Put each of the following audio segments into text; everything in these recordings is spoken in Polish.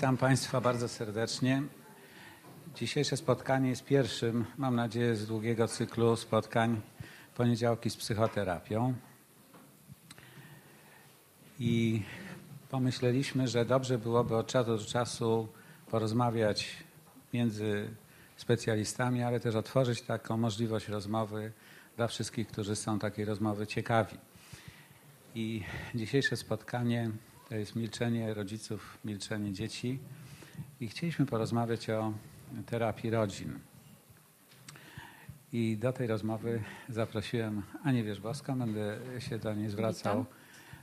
Witam Państwa bardzo serdecznie. Dzisiejsze spotkanie jest pierwszym, mam nadzieję, z długiego cyklu spotkań Poniedziałki z psychoterapią. I pomyśleliśmy, że dobrze byłoby od czasu do czasu porozmawiać między specjalistami, ale też otworzyć taką możliwość rozmowy dla wszystkich, którzy są takiej rozmowy ciekawi. I dzisiejsze spotkanie to jest milczenie rodziców, milczenie dzieci. I chcieliśmy porozmawiać o terapii rodzin. I do tej rozmowy zaprosiłem Anię Wierzbowską. Będę się do niej zwracał Witam.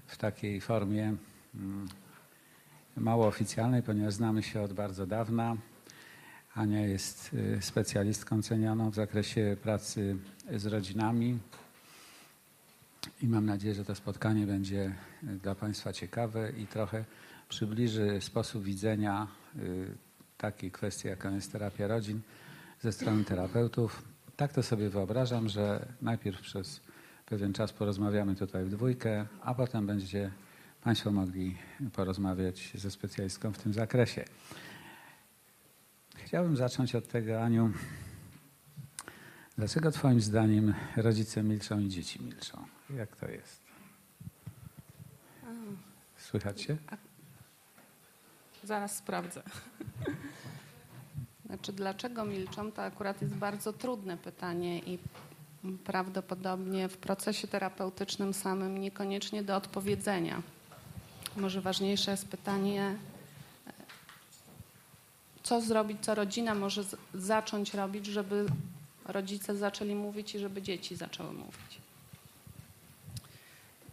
w takiej formie mm, mało oficjalnej, ponieważ znamy się od bardzo dawna. Ania jest y, specjalistką cenioną w zakresie pracy z rodzinami. I mam nadzieję, że to spotkanie będzie y, dla Państwa ciekawe i trochę przybliży sposób widzenia y, takiej kwestii, jaką jest terapia rodzin ze strony terapeutów. Tak to sobie wyobrażam, że najpierw przez pewien czas porozmawiamy tutaj w dwójkę, a potem będziecie Państwo mogli porozmawiać ze specjalistką w tym zakresie. Chciałbym zacząć od tego, Aniu. Dlaczego Twoim zdaniem rodzice milczą i dzieci milczą? Jak to jest? Słychać się? Zaraz sprawdzę. Znaczy, dlaczego milczą, to akurat jest bardzo trudne pytanie i prawdopodobnie w procesie terapeutycznym samym niekoniecznie do odpowiedzenia. Może ważniejsze jest pytanie, co zrobić, co rodzina może zacząć robić, żeby rodzice zaczęli mówić i żeby dzieci zaczęły mówić.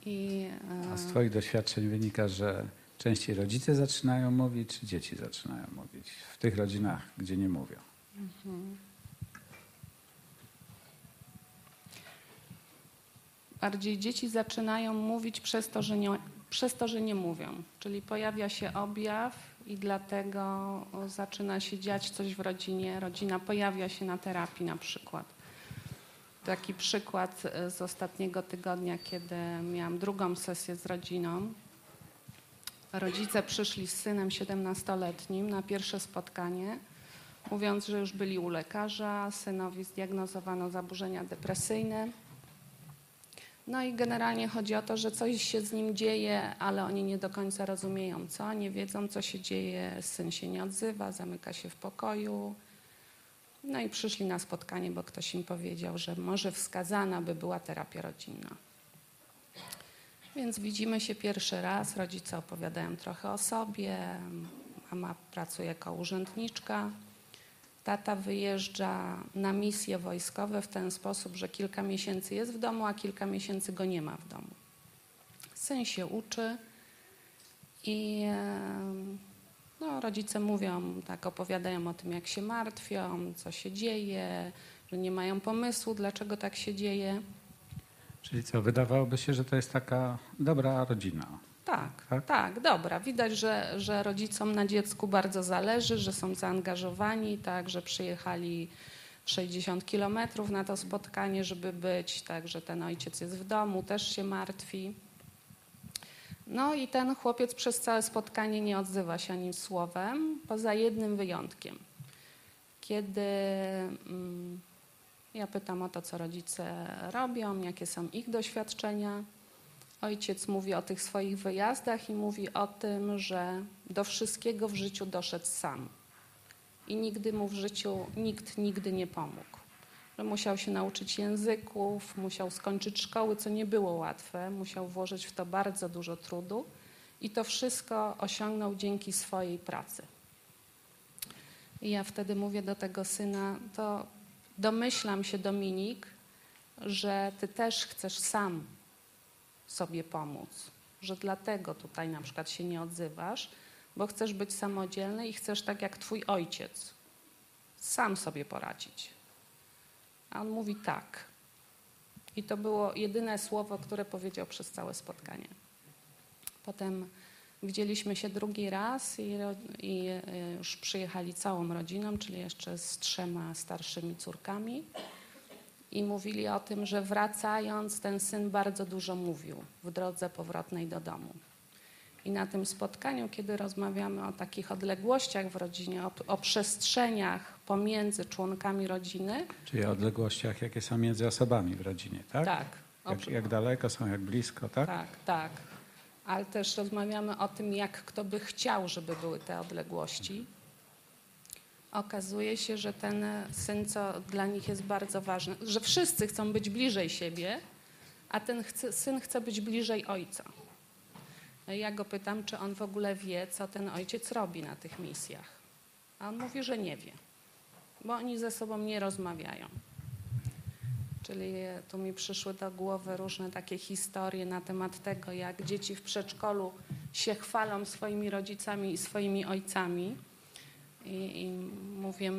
I, e, A z Twoich doświadczeń wynika, że częściej rodzice zaczynają mówić, czy dzieci zaczynają mówić w tych rodzinach, gdzie nie mówią? bardziej dzieci zaczynają mówić przez to, że nie, przez to, że nie mówią. Czyli pojawia się objaw i dlatego zaczyna się dziać coś w rodzinie. Rodzina pojawia się na terapii na przykład. Taki przykład e, z ostatniego tygodnia, kiedy miałam drugą sesję z rodziną. Rodzice przyszli z synem 17-letnim na pierwsze spotkanie, mówiąc, że już byli u lekarza, synowi zdiagnozowano zaburzenia depresyjne. No i generalnie chodzi o to, że coś się z nim dzieje, ale oni nie do końca rozumieją co, nie wiedzą co się dzieje, syn się nie odzywa, zamyka się w pokoju. No i przyszli na spotkanie, bo ktoś im powiedział, że może wskazana by była terapia rodzinna. Więc widzimy się pierwszy raz, rodzice opowiadają trochę o sobie, mama pracuje jako urzędniczka. Tata wyjeżdża na misje wojskowe w ten sposób, że kilka miesięcy jest w domu, a kilka miesięcy go nie ma w domu. Syn się uczy i no, rodzice mówią, tak opowiadają o tym, jak się martwią, co się dzieje, że nie mają pomysłu, dlaczego tak się dzieje. Czyli co, wydawałoby się, że to jest taka dobra rodzina. Tak, Tak? tak, dobra. Widać, że, że rodzicom na dziecku bardzo zależy, że są zaangażowani, tak, że przyjechali 60 kilometrów na to spotkanie, żeby być, tak, że ten ojciec jest w domu, też się martwi. No i ten chłopiec przez całe spotkanie nie odzywa się ani słowem, poza jednym wyjątkiem. Kiedy mm, ja pytam o to, co rodzice robią, jakie są ich doświadczenia, Ojciec mówi o tych swoich wyjazdach i mówi o tym, że do wszystkiego w życiu doszedł sam. I nigdy mu w życiu nikt nigdy nie pomógł. Że musiał się nauczyć języków, musiał skończyć szkoły, co nie było łatwe, musiał włożyć w to bardzo dużo trudu i to wszystko osiągnął dzięki swojej pracy. I ja wtedy mówię do tego syna, to domyślam się, Dominik, że ty też chcesz sam sobie pomóc, że dlatego tutaj na przykład się nie odzywasz, bo chcesz być samodzielny i chcesz tak jak twój ojciec, sam sobie poradzić. A on mówi tak. I to było jedyne słowo, które powiedział przez całe spotkanie. Potem widzieliśmy się drugi raz i, i e, już przyjechali całą rodziną, czyli jeszcze z trzema starszymi córkami i mówili o tym, że wracając ten syn bardzo dużo mówił w drodze powrotnej do domu. I na tym spotkaniu, kiedy rozmawiamy o takich odległościach w rodzinie, o, o przestrzeniach pomiędzy członkami rodziny, Czyli o odległościach, jakie są między osobami w rodzinie, tak? tak, Jak, jak daleko są, jak blisko, tak? Tak, tak. Ale też rozmawiamy o tym, jak kto by chciał, żeby były te odległości. Okazuje się, że ten syn, co dla nich jest bardzo ważne, że wszyscy chcą być bliżej siebie, a ten syn chce być bliżej ojca. No ja go pytam, czy on w ogóle wie, co ten ojciec robi na tych misjach. A on mówi, że nie wie, bo oni ze sobą nie rozmawiają. Czyli tu mi przyszły do głowy różne takie historie na temat tego, jak dzieci w przedszkolu się chwalą swoimi rodzicami i swoimi ojcami. I, I mówię,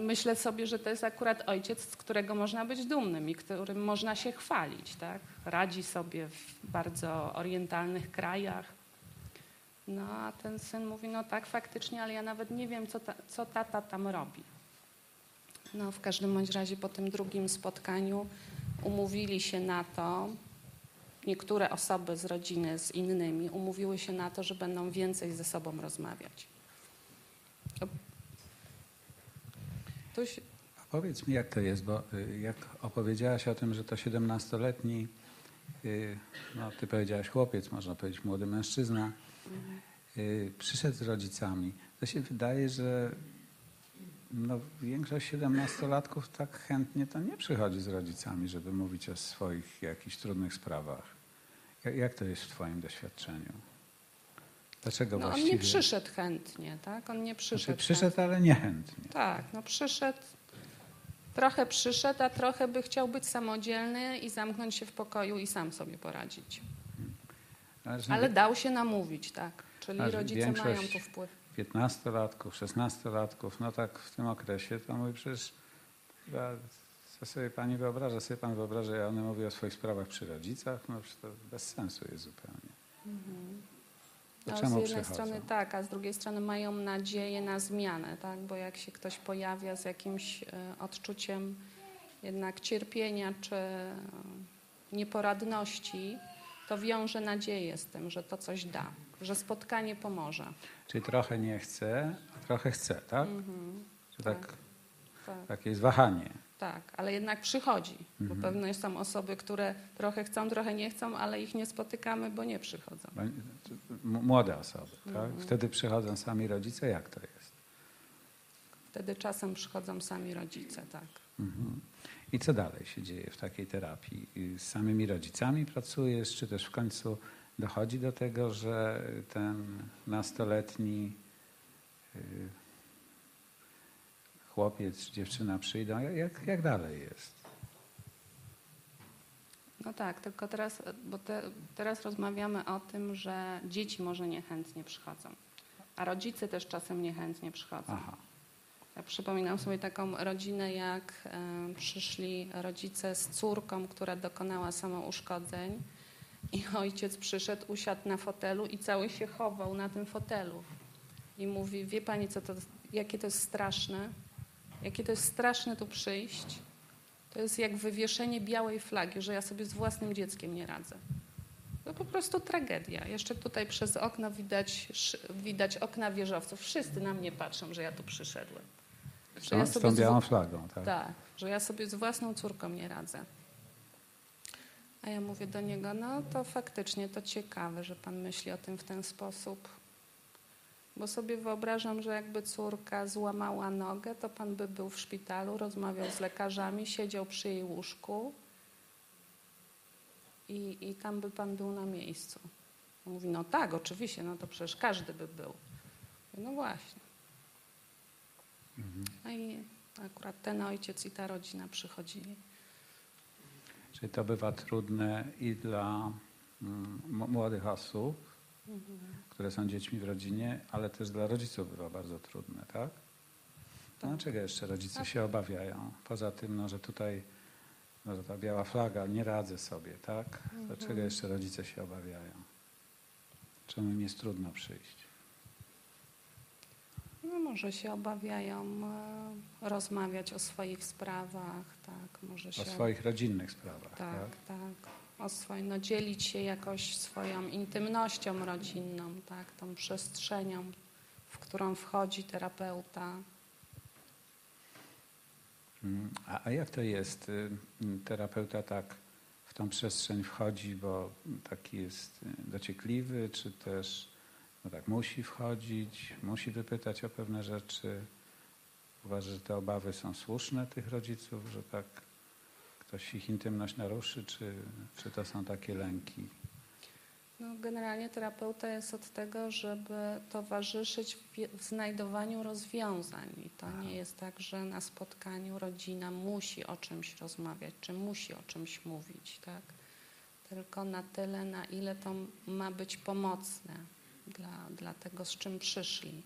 myślę sobie, że to jest akurat ojciec, z którego można być dumnym i którym można się chwalić. Tak? Radzi sobie w bardzo orientalnych krajach. No a ten syn mówi, no tak, faktycznie, ale ja nawet nie wiem, co, ta, co tata tam robi. No, w każdym bądź razie po tym drugim spotkaniu umówili się na to, niektóre osoby z rodziny z innymi umówiły się na to, że będą więcej ze sobą rozmawiać. A powiedz mi, jak to jest, bo y, jak opowiedziałaś o tym, że to 17-letni, y, no ty powiedziałaś chłopiec, można powiedzieć młody mężczyzna, y, przyszedł z rodzicami. To się wydaje, że no, większość 17-latków tak chętnie to nie przychodzi z rodzicami, żeby mówić o swoich jakichś trudnych sprawach. Jak to jest w twoim doświadczeniu? Dlaczego no, on właściwie? nie przyszedł chętnie, tak? On nie Znaczy, przyszedł. przyszedł, ale niechętnie. Tak, no przyszedł, trochę przyszedł, a trochę by chciał być samodzielny i zamknąć się w pokoju i sam sobie poradzić. Ale, że Ale dał się namówić, tak. Czyli rodzice mają tu wpływ. 15-latków, 16-latków, no tak w tym okresie, to mówi przecież chyba, co sobie pani wyobraża, sobie pan wyobraża, ja one mówię o swoich sprawach przy rodzicach, no przecież to bez sensu jest zupełnie. No, z jednej przychodzą? strony tak, a z drugiej strony mają nadzieję na zmianę, tak? Bo jak się ktoś pojawia z jakimś e, odczuciem jednak cierpienia czy e, nieporadności, to wiąże nadzieję z tym, że to coś da, że spotkanie pomoże. Czyli trochę nie chce, a trochę chce, tak? Mhm, Czy tak, tak, takie jest wahanie. Tak, ale jednak przychodzi, Mhm. bo pewno są osoby, które trochę chcą, trochę nie chcą, ale ich nie spotykamy, bo nie przychodzą. M- Młode osoby, tak? Mhm. Wtedy przychodzą sami rodzice, jak to jest? Wtedy czasem przychodzą sami rodzice, tak. Mhm. I co dalej się dzieje w takiej terapii? I Z samymi rodzicami pracujesz, czy też w końcu dochodzi do tego, że ten nastoletni y, chłopiec czy dziewczyna przyjdą? Jak, jak dalej jest? No tak, tylko teraz, bo te, teraz rozmawiamy o tym, że dzieci może niechętnie przychodzą, a rodzice też czasem niechętnie przychodzą. Aha. Ja przypominam sobie taką rodzinę, jak e, przyszli rodzice z córką, która dokonała samouszkodzeń i ojciec przyszedł, usiadł na fotelu i cały się chował na tym fotelu. I mówi, wie pani co to, jakie to jest straszne, jakie to jest straszne tu przyjść. To jest jak wywieszenie białej flagi, że ja sobie z własnym dzieckiem nie radzę. To po prostu tragedia. Jeszcze tutaj przez okno widać, widać okna wieżowców. Wszyscy na mnie patrzą, że ja tu przyszedłem. Z Że tą, ja z sobie tą z- białą flagą, tak? Tak, że ja sobie z własną córką nie radzę. A ja mówię do niego, no to faktycznie to ciekawe, że pan myśli o tym w ten sposób. Bo sobie wyobrażam, że jakby córka złamała nogę, to pan by był w szpitalu, rozmawiał z lekarzami, siedział przy jej łóżku i, i tam by pan był na miejscu. Mówi, no tak, oczywiście, no to przecież każdy by był. No właśnie. Mhm. No i akurat ten ojciec i ta rodzina przychodzili. Czyli to bywa trudne i dla mm, młodych osób, które są dziećmi w rodzinie, ale też dla rodziców bywa bardzo trudne, tak? No, Tak. czego jeszcze rodzice Tak. się obawiają? Poza tym, no, że tutaj no, że ta biała flaga, nie radzę sobie, tak? Mhm. czego jeszcze rodzice się obawiają? Czemu im jest trudno przyjść? No może się obawiają e, rozmawiać o swoich sprawach, tak, może się... O swoich rodzinnych sprawach, Tak, tak? tak. O no dzielić się jakoś swoją intymnością rodzinną, tak, tą przestrzenią, w którą wchodzi terapeuta. A, a jak to jest? Y, Terapeuta tak w tą przestrzeń wchodzi, bo taki jest y, dociekliwy, czy też no tak musi wchodzić, musi wypytać o pewne rzeczy. Uważa, że te obawy są słuszne tych rodziców, że tak ktoś ich intymność naruszy, czy, czy to są takie lęki? No, generalnie terapeuta jest od tego, żeby towarzyszyć w, w znajdowaniu rozwiązań. I to nie jest tak, że na spotkaniu rodzina musi o czymś rozmawiać, czy musi o czymś mówić, tak? Tylko na tyle, na ile to ma być pomocne dla, dla tego, z czym przyszli.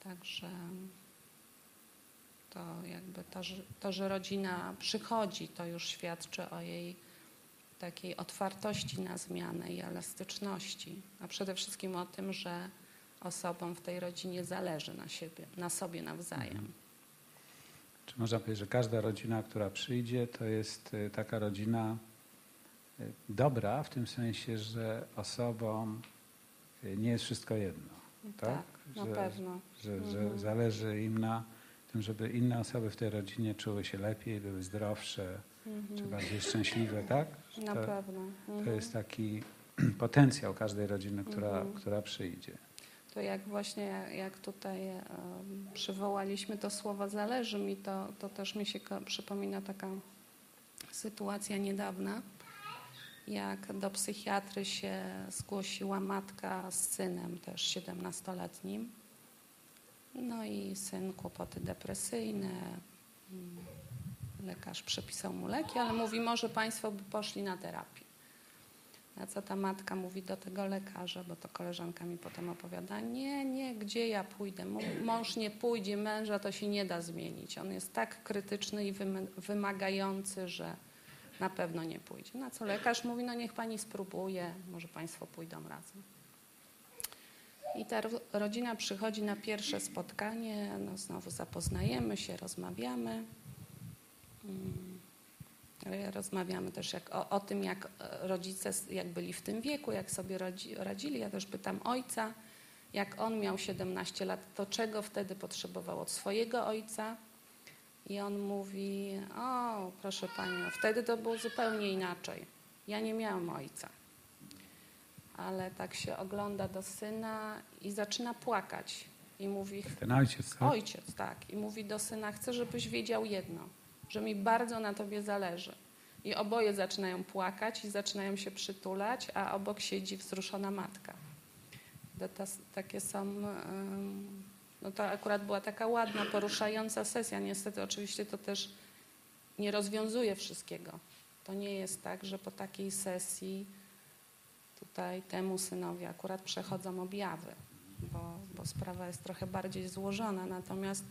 Także to jakby to, że, to, że rodzina przychodzi, to już świadczy o jej takiej otwartości na zmianę i elastyczności, a przede wszystkim o tym, że osobom w tej rodzinie zależy na, siebie, na sobie nawzajem. Czy można powiedzieć, że każda rodzina, która przyjdzie, to jest y, taka rodzina y, dobra w tym sensie, że osobom y, nie jest wszystko jedno, tak? na że, pewno. Że, że Mhm. zależy im na tym, żeby inne osoby w tej rodzinie czuły się lepiej, były zdrowsze, czy Mhm. bardziej szczęśliwe, tak? Na to, pewno. to Mhm. jest taki potencjał każdej rodziny, która, Mhm. która przyjdzie. To jak właśnie, jak tutaj em, przywołaliśmy to słowo zależy mi, to, to też mi się przypomina taka sytuacja niedawna, jak do psychiatry się zgłosiła matka z synem też 17-letnim. No i syn kłopoty depresyjne. mm, Lekarz przepisał mu leki, ale mówi, może państwo by poszli na terapię. Na co ta matka mówi do tego lekarza, bo to koleżanka mi potem opowiada, nie, nie, gdzie ja pójdę? Mąż nie pójdzie, męża to się nie da zmienić. On jest tak krytyczny i wymagający, że na pewno nie pójdzie. Na co lekarz mówi, no niech pani spróbuje, może państwo pójdą razem. I ta ro- rodzina przychodzi na pierwsze spotkanie, no znowu zapoznajemy się, rozmawiamy. Mm. Ale Rozmawiamy też jak o, o tym, jak e, rodzice jak byli w tym wieku, jak sobie radzi, radzili. Ja też pytam ojca, jak on miał 17 lat, to czego wtedy potrzebował od swojego ojca? I on mówi, o proszę Panią, wtedy to było zupełnie inaczej. Ja nie miałam ojca. Ale tak się ogląda do syna i zaczyna płakać. I mówi, Ten ojciec, tak? Ojciec, tak. I mówi do syna, chcę, żebyś wiedział jedno, że mi bardzo na tobie zależy. I oboje zaczynają płakać i zaczynają się przytulać, a obok siedzi wzruszona matka. To, to, takie są, no to akurat była taka ładna, poruszająca sesja. Niestety oczywiście to też nie rozwiązuje wszystkiego. To nie jest tak, że po takiej sesji tutaj temu synowi akurat przechodzą objawy, bo, bo sprawa jest trochę bardziej złożona. Natomiast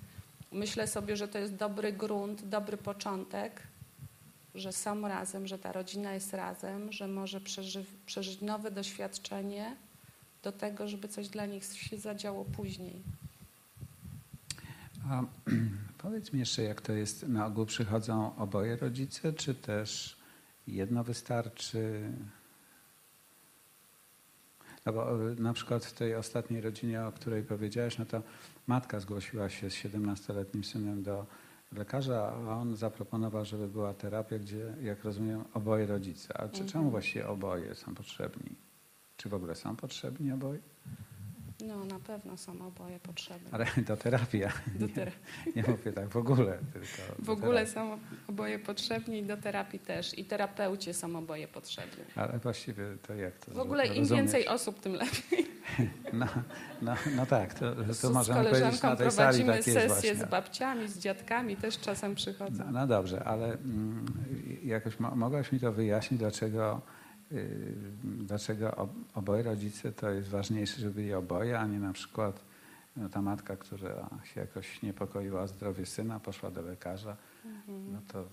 myślę sobie, że to jest dobry grunt, dobry początek, że są razem, że ta rodzina jest razem, że może przeży, przeżyć nowe doświadczenie do tego, żeby coś dla nich się zadziało później. A powiedz mi jeszcze, jak to jest, na ogół przychodzą oboje rodzice, czy też jedno wystarczy? No bo e, na przykład w tej ostatniej rodzinie, o której powiedziałeś, no to matka zgłosiła się z 17-letnim synem do lekarza, a on zaproponował, żeby była terapia, gdzie, jak rozumiem, oboje rodzice. A czy, Mhm. czemu właściwie oboje są potrzebni? Czy w ogóle są potrzebni oboje? No na pewno są oboje potrzebne. Ale do terapii, ja Do nie, ter- nie mówię tak w ogóle. Tylko w ogóle terapii. są oboje potrzebni i do terapii też. I terapeucie są oboje potrzebni. Ale właściwie to jak to W ogóle im rozumieć? więcej osób, tym lepiej. No, no, no tak, to, to możemy powiedzieć na tej sali prowadzimy tak jest sesje właśnie. z babciami, z dziadkami, też czasem przychodzą. No, no dobrze, ale mm, jakoś mo- mogłaś mi to wyjaśnić, dlaczego, dlaczego ob- oboje rodzice to jest ważniejsze, żeby byli oboje, a nie na przykład no, ta matka, która się jakoś niepokoiła o zdrowie syna, poszła do lekarza, Mhm. no to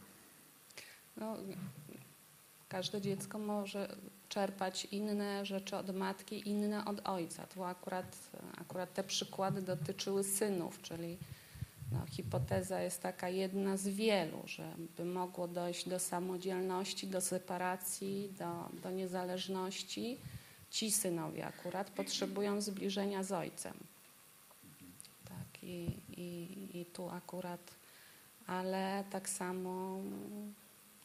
No, każde dziecko może czerpać inne rzeczy od matki, inne od ojca. Tu akurat, akurat te przykłady dotyczyły synów, czyli no, hipoteza jest taka jedna z wielu, że by mogło dojść do samodzielności, do separacji, do, do niezależności. Ci synowie akurat potrzebują zbliżenia z ojcem. Tak, i, i, i tu akurat, ale tak samo,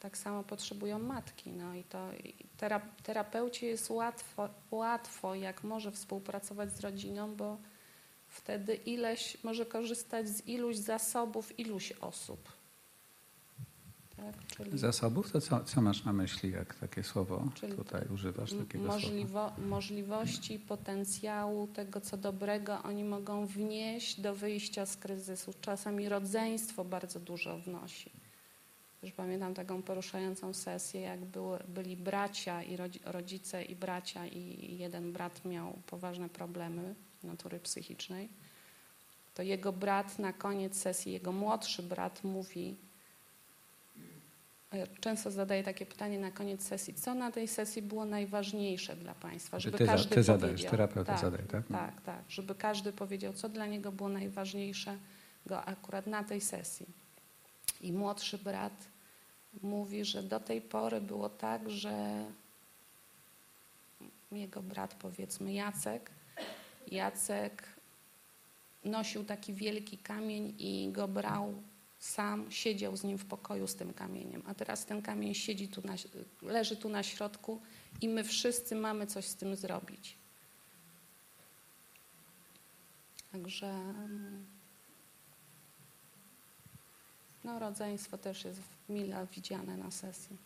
tak samo potrzebują matki. No i to i tera, terapeucie jest łatwo, łatwo, jak może współpracować z rodziną, bo wtedy ileś może korzystać z iluś zasobów iluś osób. Tak? Czyli Zasobów? To co, co masz na myśli, jak takie słowo tutaj używasz takiego słowa? możliwo, możliwości, potencjału, tego co dobrego oni mogą wnieść do wyjścia z kryzysu. Czasami rodzeństwo bardzo dużo wnosi. Już pamiętam taką poruszającą sesję, jak było, byli bracia i rodzi, rodzice i bracia i jeden brat miał poważne problemy natury psychicznej. To jego brat na koniec sesji, jego młodszy brat mówi, często zadaję takie pytanie na koniec sesji, co na tej sesji było najważniejsze dla Państwa, żeby ty każdy ty zadajesz, powiedział. terapeuta tak, zadaje, tak? Tak, tak, żeby każdy powiedział, co dla niego było najważniejsze go akurat na tej sesji. I młodszy brat mówi, że do tej pory było tak, że jego brat, powiedzmy Jacek, Jacek nosił taki wielki kamień i go brał sam, siedział z nim w pokoju z tym kamieniem. A teraz ten kamień siedzi tu na, leży tu na środku i my wszyscy mamy coś z tym zrobić. Także mm, no, rodzeństwo też jest mile widziane na sesji.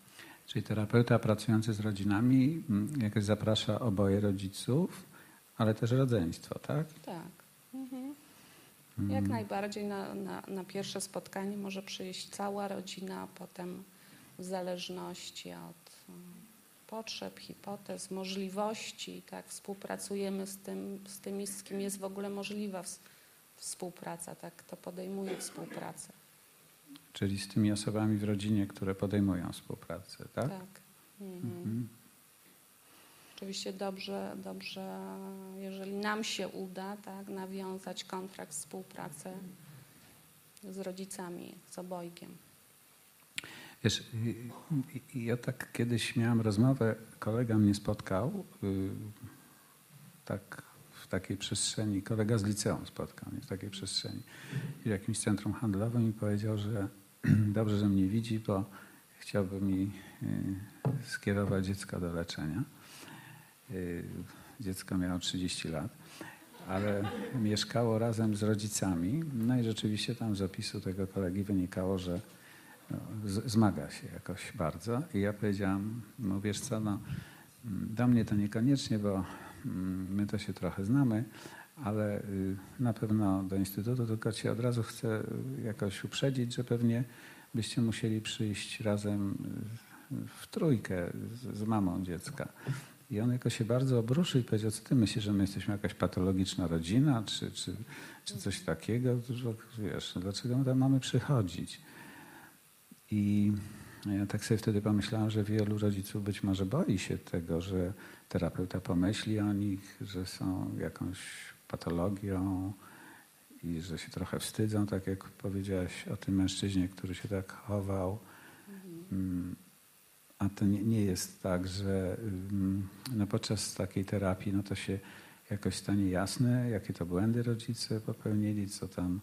Czyli terapeuta pracujący z rodzinami mm, jakoś zaprasza oboje rodziców, ale też rodzeństwo, tak? Tak. Mhm. Mm. Jak najbardziej na, na, na pierwsze spotkanie może przyjść cała rodzina, a potem w zależności od um, potrzeb, hipotez, możliwości, tak, współpracujemy z, tym, z tymi, z kim jest w ogóle możliwa ws- współpraca, tak, to podejmuje współpracę. Czyli z tymi osobami w rodzinie, które podejmują współpracę, tak? Tak. Mhm. Mhm. Oczywiście dobrze, dobrze, jeżeli nam się uda, tak, nawiązać kontrakt, współpracę z rodzicami, z obojgiem. Wiesz, ja tak kiedyś miałem rozmowę, kolega mnie spotkał, y, tak w takiej przestrzeni, kolega z liceum spotkał mnie w takiej przestrzeni, w jakimś centrum handlowym i powiedział, że dobrze, że mnie widzi, bo chciałby mi y, skierować dziecko do leczenia. Y, Dziecko miało 30 lat, ale mieszkało razem z rodzicami. No i rzeczywiście tam z opisu tego kolegi wynikało, że no, zmaga się jakoś bardzo. I ja powiedziałam, no wiesz co, no, mm, do mnie to niekoniecznie, bo mm, my to się trochę znamy, ale y, na pewno do instytutu, tylko cię od razu chcę y, jakoś uprzedzić, że pewnie byście musieli przyjść razem w trójkę z, z mamą dziecka. I on jakoś się bardzo obruszył i powiedział, co ty myślisz, że my jesteśmy jakaś patologiczna rodzina, czy, czy, czy coś takiego? Że, Wiesz, dlaczego my tam mamy przychodzić? I ja tak sobie wtedy pomyślałam, że wielu rodziców być może boi się tego, że terapeuta pomyśli o nich, że są jakąś patologią i że się trochę wstydzą, tak jak powiedziałaś o tym mężczyźnie, który się tak chował. Mm, A to nie, nie jest tak, że mm, no podczas takiej terapii no to się jakoś stanie jasne, jakie to błędy rodzice popełnili, co tam,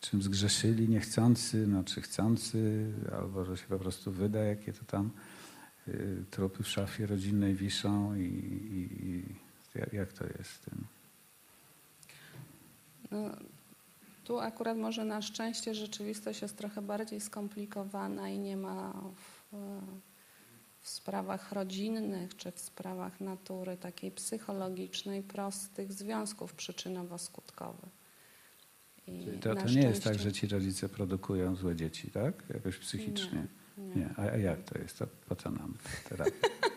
czym zgrzeszyli niechcący, no czy chcący, albo że się po prostu wyda, jakie to tam y, trupy w szafie rodzinnej wiszą i, i, i jak- to jest z tym. No, tu akurat może na szczęście rzeczywistość jest trochę bardziej skomplikowana i nie ma w, w sprawach rodzinnych czy w sprawach natury takiej psychologicznej prostych związków przyczynowo-skutkowych. I Czyli to, to nie jest tak, że ci rodzice produkują złe dzieci, tak? Jakoś psychicznie. Nie, Nie. A, a jak to jest? To po co nam terapia?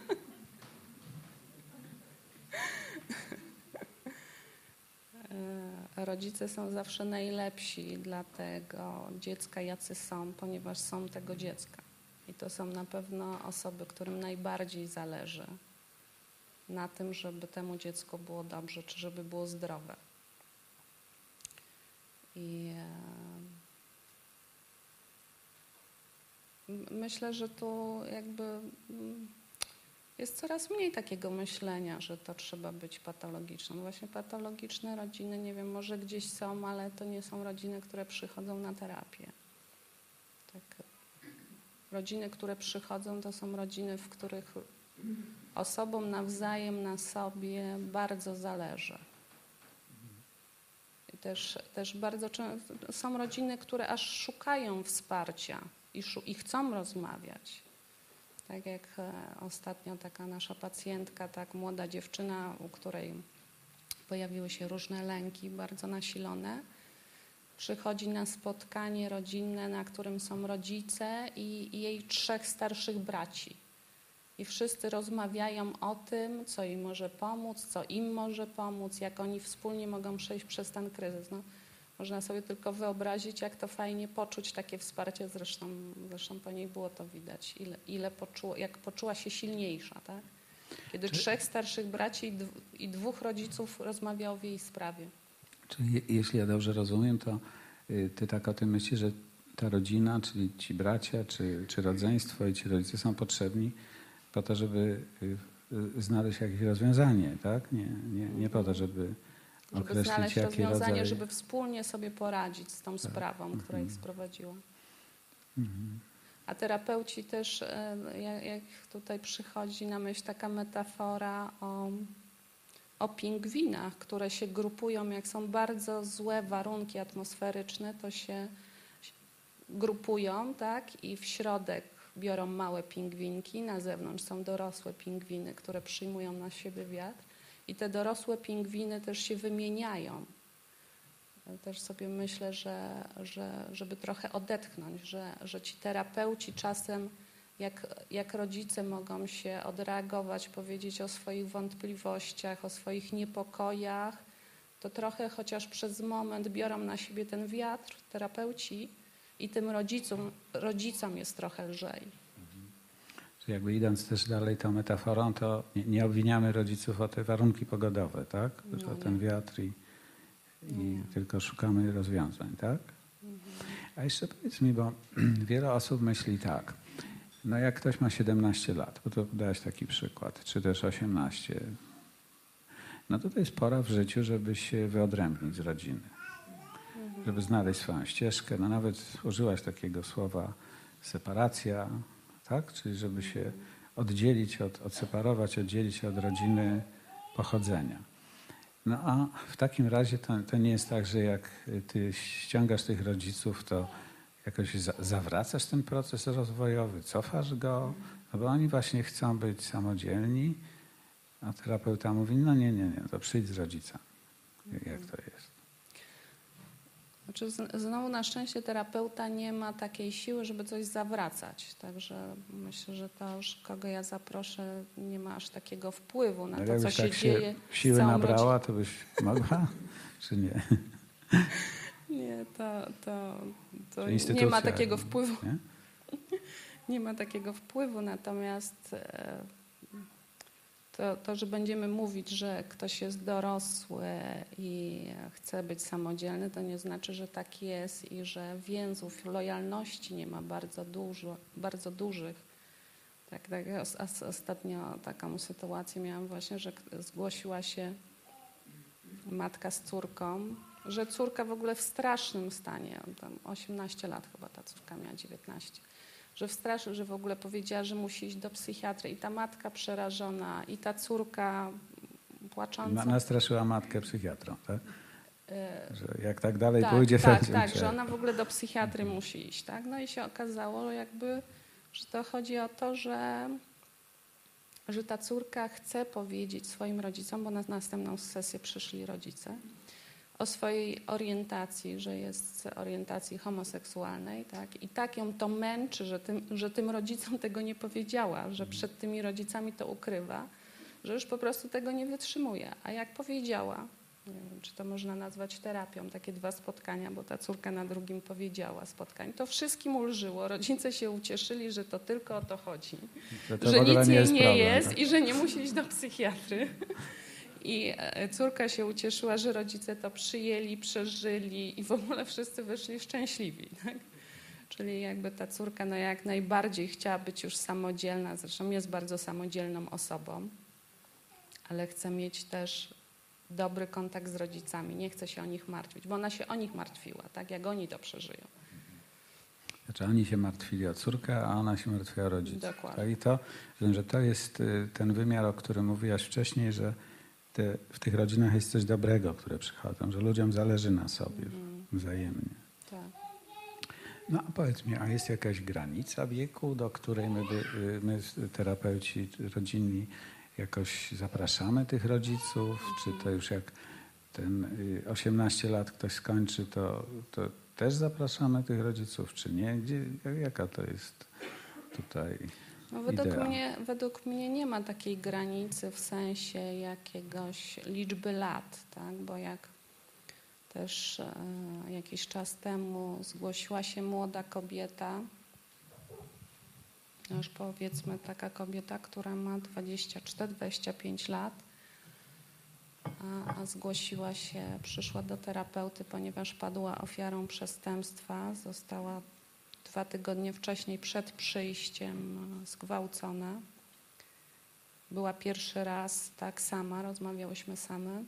E, Rodzice są zawsze najlepsi dla tego dziecka, jacy są, ponieważ są tego dziecka. I to są na pewno osoby, którym najbardziej zależy na tym, żeby temu dziecku było dobrze, czy żeby było zdrowe. I e, myślę, że tu jakby mm, jest coraz mniej takiego myślenia, że to trzeba być patologiczną. Właśnie patologiczne rodziny, nie wiem, może gdzieś są, ale to nie są rodziny, które przychodzą na terapię. Tak Rodziny, które przychodzą, to są rodziny, w których osobom nawzajem na sobie bardzo zależy. I też, też bardzo są rodziny, które aż szukają wsparcia i, szu, i chcą rozmawiać. Tak jak e, ostatnio taka nasza pacjentka, tak młoda dziewczyna, u której pojawiły się różne lęki bardzo nasilone, przychodzi na spotkanie rodzinne, na którym są rodzice i, i jej trzech starszych braci. I wszyscy rozmawiają o tym, co im może pomóc, co im może pomóc, jak oni wspólnie mogą przejść przez ten kryzys. No, można sobie tylko wyobrazić, jak to fajnie poczuć takie wsparcie. Zresztą, zresztą po niej było to widać, ile, ile poczuła, jak poczuła się silniejsza. Tak? Kiedy Czy- trzech starszych braci i dwóch rodziców rozmawiało w jej sprawie. Czyli je- jeśli ja dobrze rozumiem, to y, ty tak o tym myślisz, że ta rodzina, czyli ci bracia, czy, czy rodzeństwo i ci rodzice są potrzebni po to, żeby y, y, znaleźć jakieś rozwiązanie, tak? Nie, nie, nie po to, żeby Żeby znaleźć rozwiązanie, rodzaj... żeby wspólnie sobie poradzić z tą sprawą, która ich Mhm. sprowadziła. Mhm. A terapeuci też, jak tutaj przychodzi na myśl taka metafora o, o pingwinach, które się grupują, jak są bardzo złe warunki atmosferyczne, to się grupują, tak? I w środek biorą małe pingwinki, na zewnątrz są dorosłe pingwiny, które przyjmują na siebie wiatr. I te dorosłe pingwiny też się wymieniają. Też sobie myślę, że, że żeby trochę odetchnąć, że, że ci terapeuci czasem, jak, jak rodzice mogą się odreagować, powiedzieć o swoich wątpliwościach, o swoich niepokojach, to trochę chociaż przez moment biorą na siebie ten wiatr, terapeuci, i tym rodzicom, rodzicom jest trochę lżej. Jakby idąc też dalej tą metaforą, to nie, nie obwiniamy rodziców o te warunki pogodowe, tak? No o ten wiatr i, i Nie. tylko szukamy rozwiązań, tak? A jeszcze powiedz mi, bo wiele osób myśli tak, no jak ktoś ma 17 lat, bo to dałeś taki przykład, czy też 18, no to to jest pora w życiu, żeby się wyodrębnić z rodziny, żeby znaleźć swoją ścieżkę, no nawet użyłaś takiego słowa separacja, tak? Czyli żeby się oddzielić, od, odseparować, oddzielić od rodziny pochodzenia. No a w takim razie to, to nie jest tak, że jak ty ściągasz tych rodziców, to jakoś za, zawracasz ten proces rozwojowy, cofasz go, no bo oni właśnie chcą być samodzielni, a terapeuta mówi, no nie, nie, nie, to przyjdź z rodzica. Jak to jest? Znaczy, znowu na szczęście terapeuta nie ma takiej siły, żeby coś zawracać. Także myślę, że to już kogo ja zaproszę nie ma aż takiego wpływu na No to, co się tak dzieje. z siły nabrała, to byś mogła, czy nie? Nie, to, to, to nie ma takiego wpływu. Nie? Nie ma takiego wpływu, natomiast e, to, to, że będziemy mówić, że ktoś jest dorosły i chce być samodzielny, to nie znaczy, że tak jest i że więzów lojalności nie ma bardzo, dużo, bardzo dużych. Tak, tak, os- os- ostatnio taką sytuację miałam właśnie, że zgłosiła się matka z córką, że córka w ogóle w strasznym stanie, tam 18 lat chyba ta córka miała 19, że w straszy, że w ogóle powiedziała, że musi iść do psychiatry i ta matka przerażona i ta córka płacząca. Na, nastraszyła matkę psychiatrą, tak? e, Że jak tak dalej tak, pójdzie, tak, tak, będzie- że ona w ogóle do psychiatry musi iść, tak? No i się okazało jakby, że to chodzi o to, że, że ta córka chce powiedzieć swoim rodzicom, bo na następną sesję przyszli rodzice, o swojej orientacji, że jest z orientacji homoseksualnej, tak? I tak ją to męczy, że tym, że tym rodzicom tego nie powiedziała, że przed tymi rodzicami to ukrywa, że już po prostu tego nie wytrzymuje. A jak powiedziała, nie wiem, czy to można nazwać terapią, takie dwa spotkania, bo ta córka na drugim powiedziała spotkań. To wszystkim ulżyło. Rodzice się ucieszyli, że to tylko o to chodzi. że to że nic nie jej jest nie jest tak? i że nie musi iść do psychiatry. I e, córka się ucieszyła, że rodzice to przyjęli, przeżyli i w ogóle wszyscy wyszli szczęśliwi. Tak? Czyli jakby ta córka no jak najbardziej chciała być już samodzielna, zresztą jest bardzo samodzielną osobą, ale chce mieć też dobry kontakt z rodzicami, nie chce się o nich martwić, bo ona się o nich martwiła, tak jak oni to przeżyją. Znaczy oni się martwili o córkę, a ona się martwiła o rodziców. Dokładnie. Tak? I to, że to jest y, ten wymiar, o którym mówiłaś wcześniej, że te, w tych rodzinach jest coś dobrego, które przychodzą, że ludziom zależy na sobie Mhm. wzajemnie. Tak. No a powiedz mi, a jest jakaś granica wieku, do której my, y, my terapeuci rodzinni jakoś zapraszamy tych rodziców? Czy to już jak ten y, 18 lat ktoś skończy, to, to też zapraszamy tych rodziców, czy nie? Gdzie, jaka to jest tutaj No według, idea? mnie, według mnie nie ma takiej granicy w sensie jakiegoś liczby lat, tak? bo jak też e, jakiś czas temu zgłosiła się młoda kobieta, no już powiedzmy taka kobieta, która ma 24-25 lat, a, a zgłosiła się, przyszła do terapeuty, ponieważ padła ofiarą przestępstwa, została dwa tygodnie wcześniej przed przyjściem e, zgwałcona. Była pierwszy raz tak sama, rozmawiałyśmy same.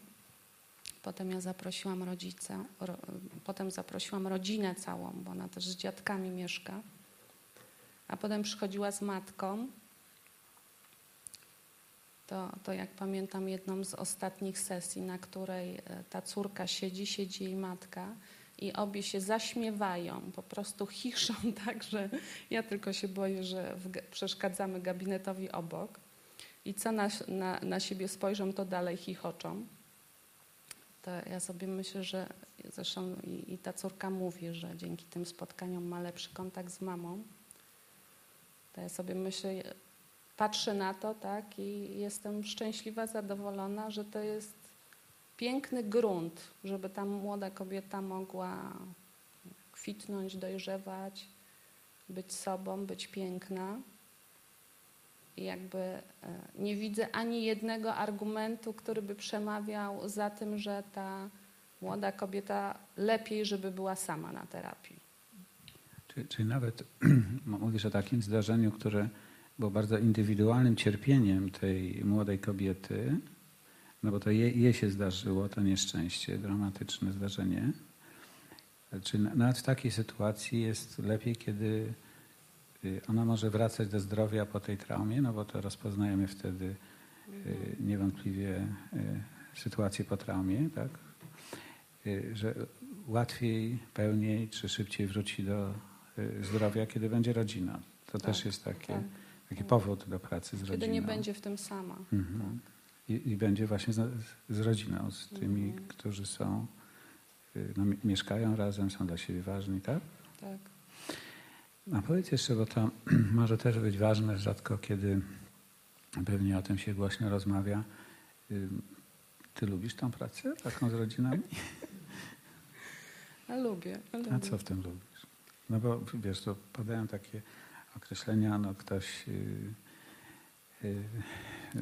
Potem ja zaprosiłam rodzica, ro, potem zaprosiłam rodzinę całą, bo ona też z dziadkami mieszka. A potem przychodziła z matką. To, to jak pamiętam jedną z ostatnich sesji, na której e, ta córka siedzi, siedzi jej matka i obie się zaśmiewają, po prostu chiszą tak, że ja tylko się boję, że przeszkadzamy gabinetowi obok. I co na, na, na siebie spojrzą, to dalej chichoczą. To ja sobie myślę, że zresztą i, i ta córka mówi, że dzięki tym spotkaniom ma lepszy kontakt z mamą. To ja sobie myślę, patrzę na to, tak, i jestem szczęśliwa, zadowolona, że to jest piękny grunt, żeby ta młoda kobieta mogła kwitnąć, dojrzewać, być sobą, być piękna. I jakby nie widzę ani jednego argumentu, który by przemawiał za tym, że ta młoda kobieta lepiej, żeby była sama na terapii. Czyli, czyli nawet mówisz o takim zdarzeniu, które było bardzo indywidualnym cierpieniem tej młodej kobiety, no bo to jej, jej się zdarzyło, to nieszczęście, dramatyczne zdarzenie. Czy nawet w takiej sytuacji jest lepiej, kiedy ona może wracać do zdrowia po tej traumie, no bo to rozpoznajemy wtedy niewątpliwie sytuację po traumie, tak? Że łatwiej, pełniej czy szybciej wróci do zdrowia, kiedy będzie rodzina. To Tak, też jest taki, tak. taki powód do pracy z Kiedy rodziną. nie będzie w tym sama. Mhm. I, I będzie właśnie z, z rodziną, z tymi, Mhm. którzy są, y, no, mi- mieszkają razem, są dla siebie ważni, tak? Tak. A powiedz jeszcze, bo to może też być ważne, rzadko kiedy pewnie o tym się głośno rozmawia. Ty lubisz tą pracę, taką z rodzinami? A lubię. A lubię. co w tym lubisz? No bo wiesz, to padają takie określenia, no ktoś yy, yy,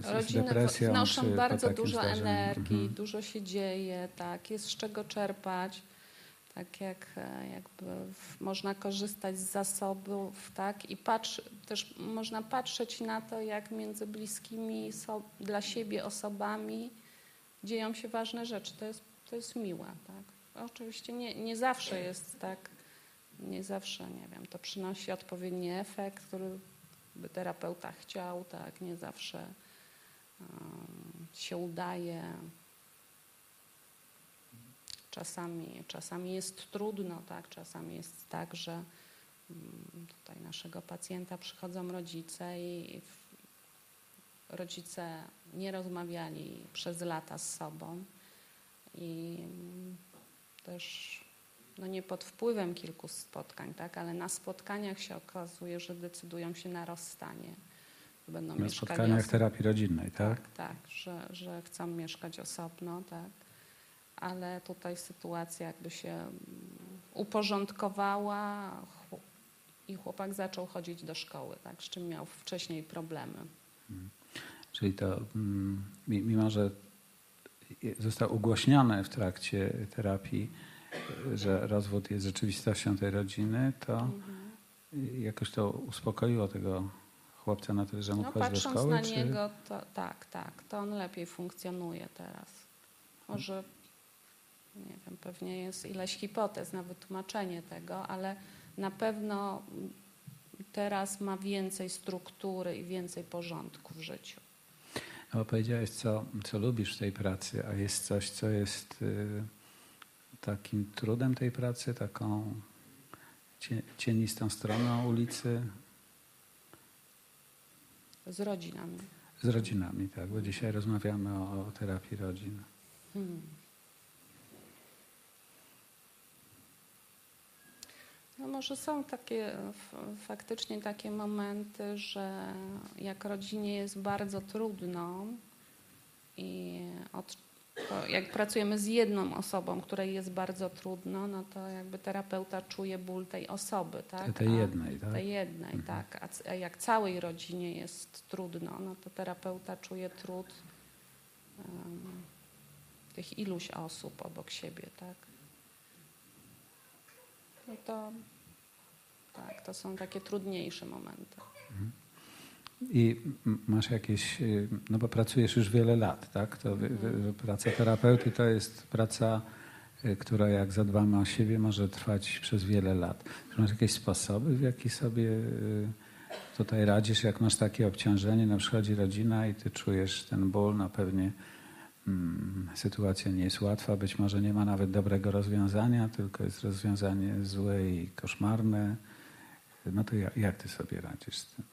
Rodziny wnoszą bardzo dużo zdarzeniu. energii, Mhm. dużo się dzieje, tak, jest z czego czerpać, tak jak e, jakby w, można korzystać z zasobów, tak, i patrz, też można patrzeć na to, jak między bliskimi so, dla siebie osobami dzieją się ważne rzeczy. To jest, to jest miłe, tak. Oczywiście nie, nie zawsze jest tak, nie zawsze, nie wiem, to przynosi odpowiedni efekt, który by terapeuta chciał, tak, nie zawsze się udaje. Czasami, czasami jest trudno, tak, czasami jest tak, że mm, tutaj naszego pacjenta przychodzą rodzice i rodzice nie rozmawiali przez lata z sobą i mm, też no nie pod wpływem kilku spotkań, tak, ale na spotkaniach się okazuje, że decydują się na rozstanie. Będą Na mieszkali spotkaniach terapii rodzinnej, tak? tak, tak, że, że chcą mieszkać osobno, tak. Ale tutaj sytuacja jakby się mm, uporządkowała i chłopak zaczął chodzić do szkoły, tak, z czym miał wcześniej problemy. Czyli to, mm, mi- mimo że został ugłośnione w trakcie terapii, że rozwód jest rzeczywistością tej rodziny, to, Mhm. jakoś to uspokoiło tego chłopca na tyle, że mógł No chodzić do patrząc szkoły? na czy... niego, to tak, tak, to on lepiej funkcjonuje teraz. Może, nie wiem, pewnie jest ileś hipotez na wytłumaczenie tego, ale na pewno teraz ma więcej struktury i więcej porządku w życiu. No bo powiedziałeś, co, co lubisz w tej pracy, a jest coś, co jest y, takim trudem tej pracy, taką cie, cienistą stroną ulicy Z rodzinami. z rodzinami, tak? Bo dzisiaj rozmawiamy o, o terapii rodzin. Hmm. No może są takie f- faktycznie takie momenty, że jak rodzinie jest bardzo trudno i od, to jak pracujemy z jedną osobą, której jest bardzo trudno, no to jakby terapeuta czuje ból tej osoby, tak? Tej jednej, tak? tej jednej, tak. A, jak całej rodzinie jest trudno, no to terapeuta czuje trud em, tych iluś osób obok siebie, tak? No to tak, to są takie trudniejsze momenty. I masz jakieś, y, no bo pracujesz już wiele lat, tak? To praca terapeuty to jest praca, y, która jak zadbamy o siebie może trwać przez wiele lat. Czy masz jakieś sposoby, w jaki sobie y, tutaj radzisz, jak masz takie obciążenie, na przykład rodzina i ty czujesz ten ból, no pewnie mm, sytuacja nie jest łatwa, być może nie ma nawet dobrego rozwiązania, tylko jest rozwiązanie złe i koszmarne. No to jak, jak ty sobie radzisz z tym?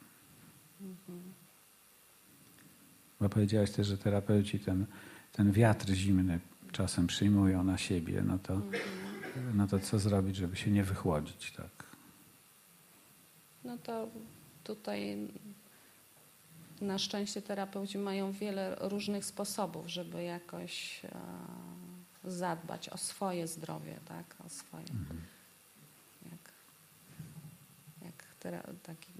Bo powiedziałaś też, że terapeuci ten, ten wiatr zimny czasem przyjmują na siebie, no to, no to co zrobić, żeby się nie wychłodzić, tak? No to tutaj na szczęście terapeuci mają wiele różnych sposobów, żeby jakoś e, zadbać o swoje zdrowie, tak? O swoje. Jak, jak tera, taki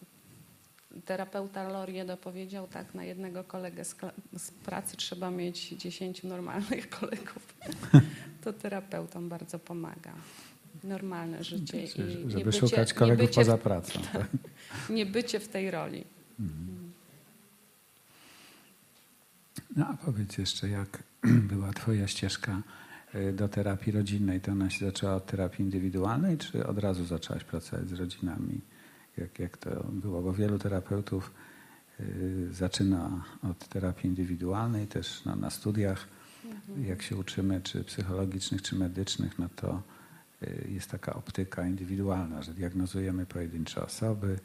terapeuta Loriedo powiedział, tak, na jednego kolegę z, z pracy trzeba mieć 10 normalnych kolegów. To terapeutom bardzo pomaga. Normalne życie i Żeby bycie, szukać kolegów bycie poza pracą. Tak? nie bycie w tej roli. No a powiedz jeszcze, jak była twoja ścieżka y, do terapii rodzinnej? To ona się zaczęła od terapii indywidualnej, czy od razu zaczęłaś pracować z rodzinami? Jak, jak to było? Bo wielu terapeutów y, zaczyna od terapii indywidualnej, też na, na studiach, jak się uczymy, czy psychologicznych, czy medycznych, no to y, jest taka optyka indywidualna, że diagnozujemy pojedyncze osoby,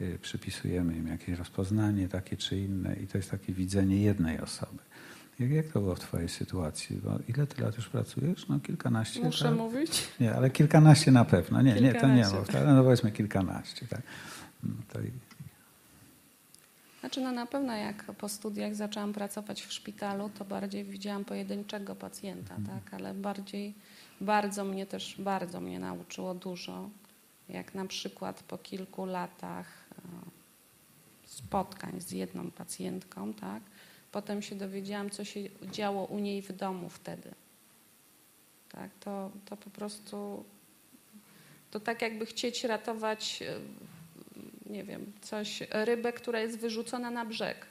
y, przypisujemy im jakieś rozpoznanie takie czy inne i to jest takie widzenie jednej osoby. Jak, jak to było w twojej sytuacji? Bo ile ty lat już pracujesz? No kilkanaście, Muszę tak? mówić? Nie, ale kilkanaście na pewno. Nie, nie, to nie było wcale, no powiedzmy kilkanaście, tak. No to Znaczy no na pewno jak po studiach zaczęłam pracować w szpitalu, to bardziej widziałam pojedynczego pacjenta, tak? Ale bardziej, bardzo mnie też, bardzo mnie nauczyło dużo. Jak na przykład po kilku latach e, spotkań z jedną pacjentką, tak? Potem się dowiedziałam, co się działo u niej w domu wtedy. Tak, to, to po prostu to tak jakby chcieć ratować e, nie wiem, coś, rybę, która jest wyrzucona na brzeg,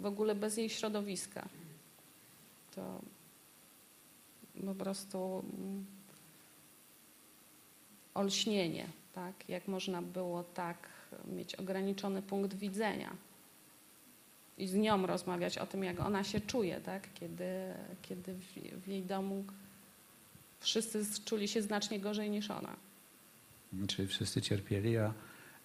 w ogóle bez jej środowiska. To po prostu mm, olśnienie, tak? Jak można było tak mieć ograniczony punkt widzenia i z nią rozmawiać o tym, jak ona się czuje, tak? Kiedy, kiedy w, w jej domu wszyscy czuli się znacznie gorzej niż ona. czyli wszyscy cierpieli, a...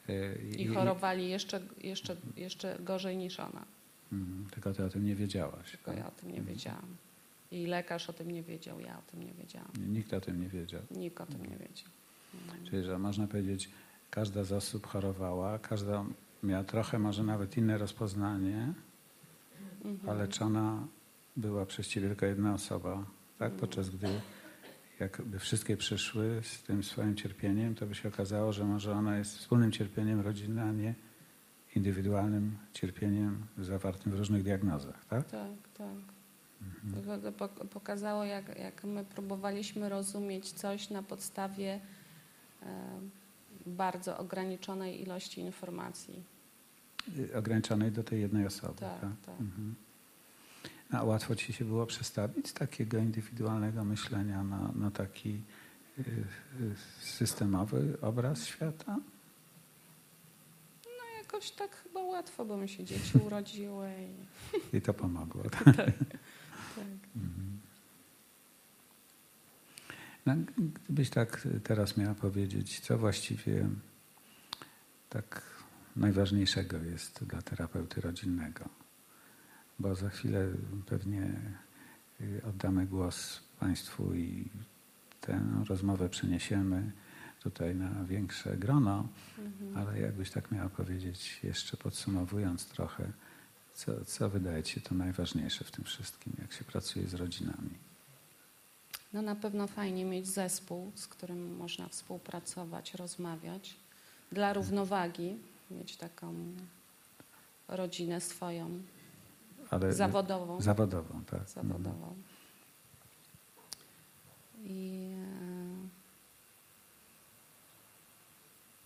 y, I chorowali jeszcze, jeszcze, jeszcze gorzej niż ona. Mhm, tylko ty o tym nie wiedziałaś. Tylko ja o tym nie wiedziałam. I lekarz o tym nie wiedział, ja o tym nie wiedziałam. Nikt o tym nie wiedział. Nikt o tym nie wiedział. Czyli, że można powiedzieć, każda z osób chorowała, każda miała trochę, może nawet inne rozpoznanie, a leczona była przez ciebie tylko jedna osoba, tak? Podczas gdy jakby wszystkie przyszły z tym swoim cierpieniem, to by się okazało, że może ona jest wspólnym cierpieniem rodziny, a nie indywidualnym cierpieniem zawartym w różnych diagnozach, tak? Tak, tak. To, to pok- pokazało, jak, jak my próbowaliśmy rozumieć coś na podstawie bardzo ograniczonej ilości informacji. Y, Ograniczonej do tej jednej osoby. Tak, Tak, tak. Mhm. A łatwo ci się było przestawić z takiego indywidualnego myślenia na, na taki y, y, systemowy obraz świata? No jakoś tak chyba łatwo, bo mi się dzieci urodziły. I, I to pomogło. Tak? tak, tak. Mhm. No, gdybyś tak teraz miała powiedzieć, co właściwie tak najważniejszego jest dla terapeuty rodzinnego? Bo za chwilę pewnie y, oddamy głos Państwu i tę rozmowę przeniesiemy tutaj na większe grono, Mhm. ale jakbyś tak miała powiedzieć, jeszcze podsumowując trochę, co, co wydaje Ci się to najważniejsze w tym wszystkim, jak się pracuje z rodzinami? No na pewno fajnie mieć zespół, z którym można współpracować, rozmawiać. Dla równowagi mieć taką rodzinę swoją, Ale zawodową. zawodową, tak. zawodową. I, e,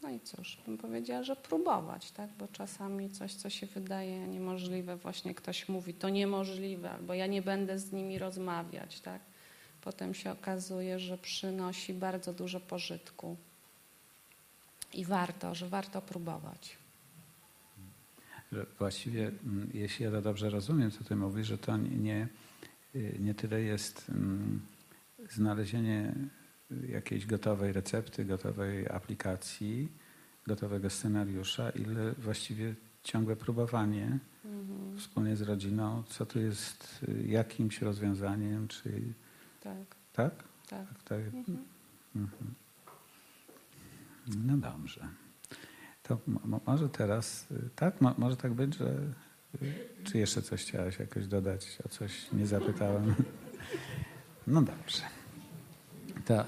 no i cóż, bym powiedziała, że próbować, tak? Bo czasami coś, co się wydaje niemożliwe, właśnie ktoś mówi, to niemożliwe, albo ja nie będę z nimi rozmawiać, tak? Potem się okazuje, że przynosi bardzo dużo pożytku. I warto, że warto próbować. Właściwie, mm, jeśli ja to dobrze rozumiem, co Ty mówisz, że to nie, y, nie tyle jest mm, znalezienie jakiejś gotowej recepty, gotowej aplikacji, gotowego scenariusza, ile właściwie ciągłe próbowanie Mhm, wspólnie z rodziną, co tu jest y, jakimś rozwiązaniem, czy tak, tak? tak. tak, tak. Mhm. Mhm. No dobrze. To mo- może teraz, y, tak? Mo- może tak być, że. y, Czy jeszcze coś chciałaś jakoś dodać? O coś nie zapytałem. No dobrze. To y,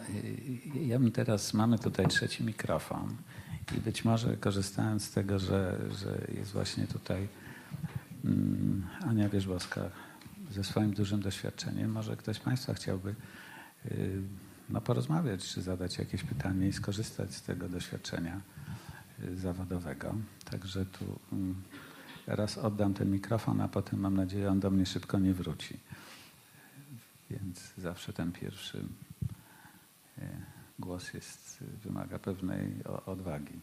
ja bym teraz, mamy tutaj trzeci mikrofon i być może korzystając z tego, że, że jest właśnie tutaj mm, Ania Wierzbowska ze swoim dużym doświadczeniem, może ktoś z Państwa chciałby y, no, porozmawiać, czy zadać jakieś pytanie i skorzystać z tego doświadczenia y, zawodowego. Także tu mm, raz oddam ten mikrofon, a potem mam nadzieję, on do mnie szybko nie wróci. Więc zawsze ten pierwszy y, głos jest, wymaga pewnej odwagi.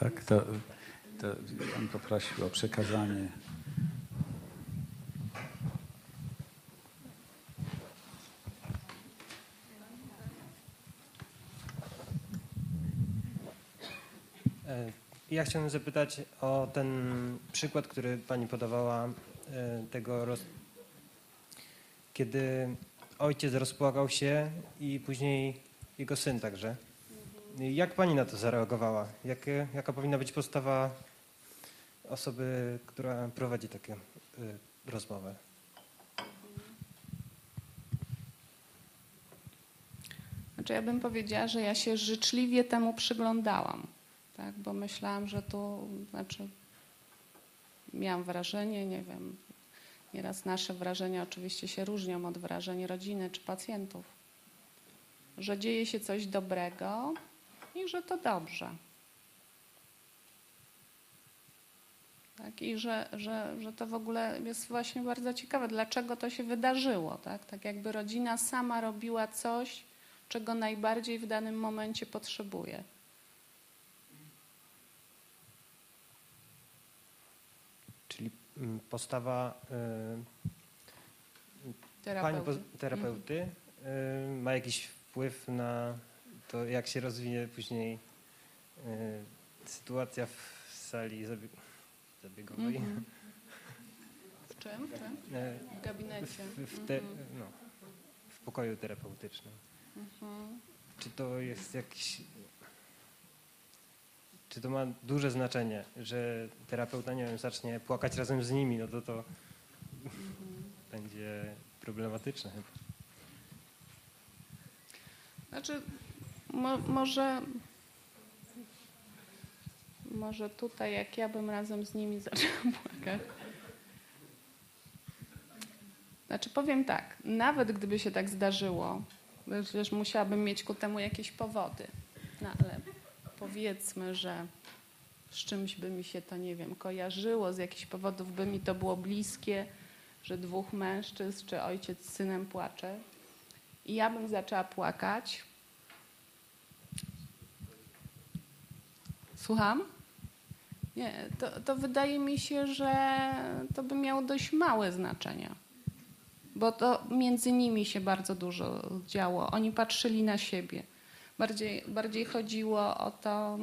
Tak, to, to Pan poprosił o przekazanie. E, Ja chciałem zapytać o ten przykład, który Pani podawała, e, tego, roz... kiedy ojciec rozpłakał się i później jego syn także. Jak Pani na to zareagowała? Jakie, jaka powinna być postawa osoby, która prowadzi takie e, rozmowę? Znaczy ja bym powiedziała, że ja się życzliwie temu przyglądałam, tak? bo myślałam, że tu, znaczy miałam wrażenie, nie wiem, nieraz nasze wrażenia oczywiście się różnią od wrażeń rodziny czy pacjentów, że dzieje się coś dobrego i że to dobrze. Tak, I że, że, że to w ogóle jest właśnie bardzo ciekawe, dlaczego to się wydarzyło. Tak, tak jakby rodzina sama robiła coś, czego najbardziej w danym momencie potrzebuje. Czyli mm, postawa e, Pani Terapeuty. terapeuty y, ma jakiś wpływ na to, jak się rozwinie później y, sytuacja w sali zabieg zabiegowej? Mhm. W czym? czym? Y, W gabinecie. w, w, te, Mhm. no, w pokoju terapeutycznym. Mhm. Czy to jest jakiś... Czy to ma duże znaczenie, że terapeuta, nie wiem, zacznie płakać razem z nimi, no to to Mhm. będzie problematyczne chyba. Znaczy, mo, może, może tutaj, jak ja bym razem z nimi zaczęła płakać, Znaczy powiem tak, nawet gdyby się tak zdarzyło, przecież musiałabym mieć ku temu jakieś powody, no ale powiedzmy, że z czymś by mi się to, nie wiem, kojarzyło, z jakichś powodów by mi to było bliskie, że dwóch mężczyzn czy ojciec z synem płacze i ja bym zaczęła płakać. Słucham? Nie, to, to wydaje mi się, że to by miało dość małe znaczenie. Bo to między nimi się bardzo dużo działo. Oni patrzyli na siebie. Bardziej, bardziej chodziło o to,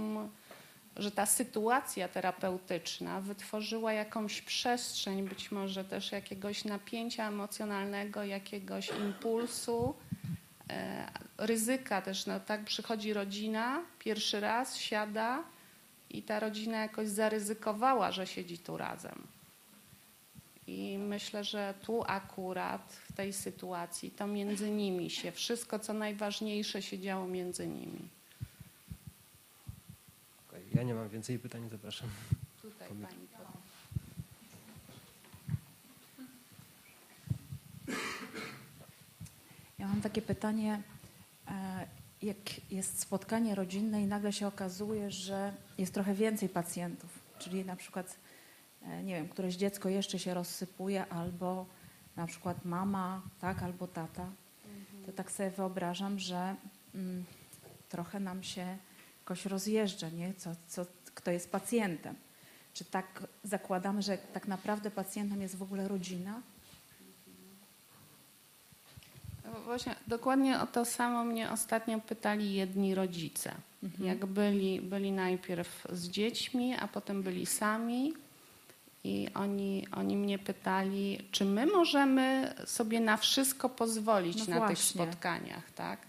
że ta sytuacja terapeutyczna wytworzyła jakąś przestrzeń, być może też jakiegoś napięcia emocjonalnego, jakiegoś impulsu, e, ryzyka też. No, tak przychodzi rodzina, pierwszy raz siada i ta rodzina jakoś zaryzykowała, że siedzi tu razem. I myślę, że tu akurat w tej sytuacji to między nimi się wszystko, co najważniejsze, się działo między nimi. Ja nie mam więcej pytań, zapraszam. Tutaj pani powie. Ja mam takie pytanie, e, jak jest spotkanie rodzinne i nagle się okazuje, że jest trochę więcej pacjentów, czyli na przykład, e, nie wiem, któreś dziecko jeszcze się rozsypuje, albo na przykład mama, tak, albo tata, to tak sobie wyobrażam, że mm, trochę nam się jakoś rozjeżdża, nie? Co, co, kto jest pacjentem. Czy tak zakładamy, że tak naprawdę pacjentem jest w ogóle rodzina? No Właśnie dokładnie o to samo mnie ostatnio pytali jedni rodzice. Jak byli, byli najpierw z dziećmi, a potem byli sami. I oni, oni mnie pytali, czy my możemy sobie na wszystko pozwolić No na tych właśnie. spotkaniach, tak?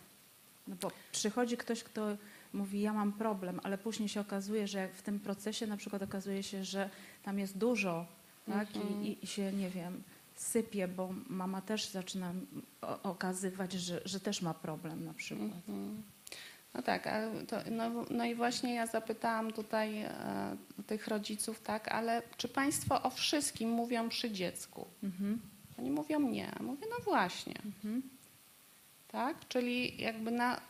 No bo przychodzi ktoś, kto mówi, ja mam problem, ale później się okazuje, że w tym procesie na przykład okazuje się, że tam jest dużo, tak, I, i, i się, nie wiem, sypie, bo mama też zaczyna okazywać, że, że też ma problem na przykład. No tak, to, no, no i właśnie ja zapytałam tutaj e, tych rodziców, tak, ale czy państwo o wszystkim mówią przy dziecku? Mhm. Oni mówią nie. A Mówię, no właśnie. Mhm. Tak? Czyli jakby na.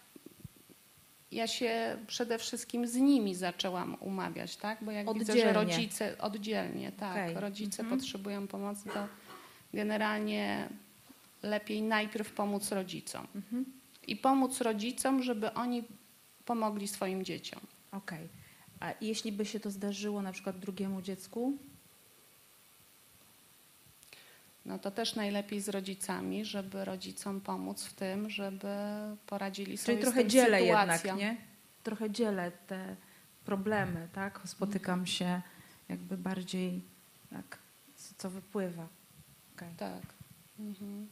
Ja się przede wszystkim z nimi zaczęłam umawiać, tak? Bo jak widzę, że Oddzielnie. rodzice oddzielnie, tak, Okej. rodzice Mhm. potrzebują pomocy, to generalnie lepiej najpierw pomóc rodzicom. Mhm. I pomóc rodzicom, żeby oni pomogli swoim dzieciom. Okej. A jeśli by się to zdarzyło na przykład drugiemu dziecku? No to też najlepiej z rodzicami, żeby rodzicom pomóc w tym, żeby poradzili sobie Czyli z trochę tym dzielę sytuacją. jednak, nie? Trochę dzielę te problemy, tak? Spotykam się jakby bardziej, tak, co wypływa. Okej. Tak. Mhm.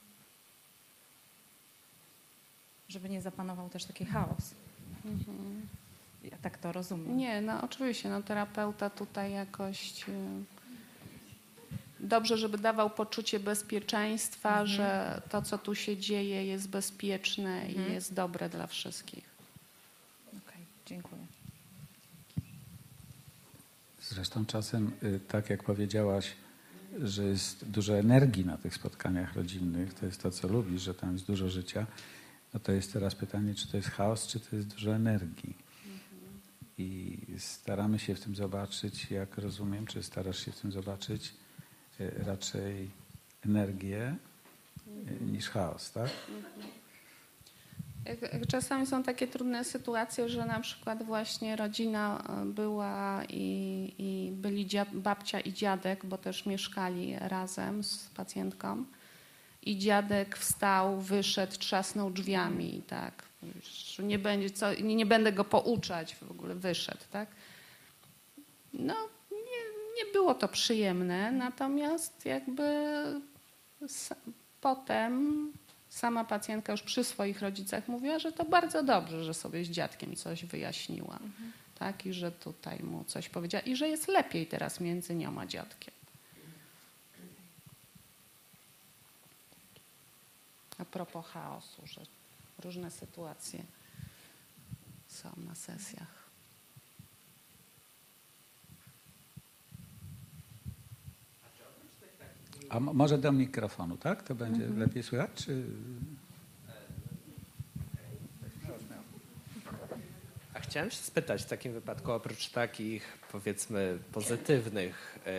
Żeby nie zapanował też taki chaos. Mhm. Ja tak to rozumiem. Nie, no oczywiście, no terapeuta tutaj jakoś y, dobrze, żeby dawał poczucie bezpieczeństwa, Mhm. że to, co tu się dzieje, jest bezpieczne Mhm. i jest dobre dla wszystkich. Okej, dziękuję. Zresztą czasem, y, tak jak powiedziałaś, że jest dużo energii na tych spotkaniach rodzinnych, to jest to, co lubisz, że tam jest dużo życia, no to jest teraz pytanie, czy to jest chaos, czy to jest dużo energii. I staramy się w tym zobaczyć, jak rozumiem, czy starasz się w tym zobaczyć y, raczej energię y, niż chaos, tak? Czasami są takie trudne sytuacje, że na przykład właśnie rodzina e, była i, i byli dziad, babcia i dziadek, bo też mieszkali razem z pacjentką. I dziadek wstał, wyszedł, trzasnął drzwiami tak. Nie, będzie co, nie, nie będę go pouczać, w ogóle wyszedł, tak? No, nie, nie było to przyjemne, natomiast jakby potem sama pacjentka już przy swoich rodzicach mówiła, że to bardzo dobrze, że sobie z dziadkiem coś wyjaśniła. Tak, i że tutaj mu coś powiedziała, i że jest lepiej teraz między nią a dziadkiem. A propos chaosu, że różne sytuacje są na sesjach. A mo- może do mikrofonu, tak? To będzie lepiej słychać? Czy... A chciałem się spytać w takim wypadku, oprócz takich powiedzmy pozytywnych e,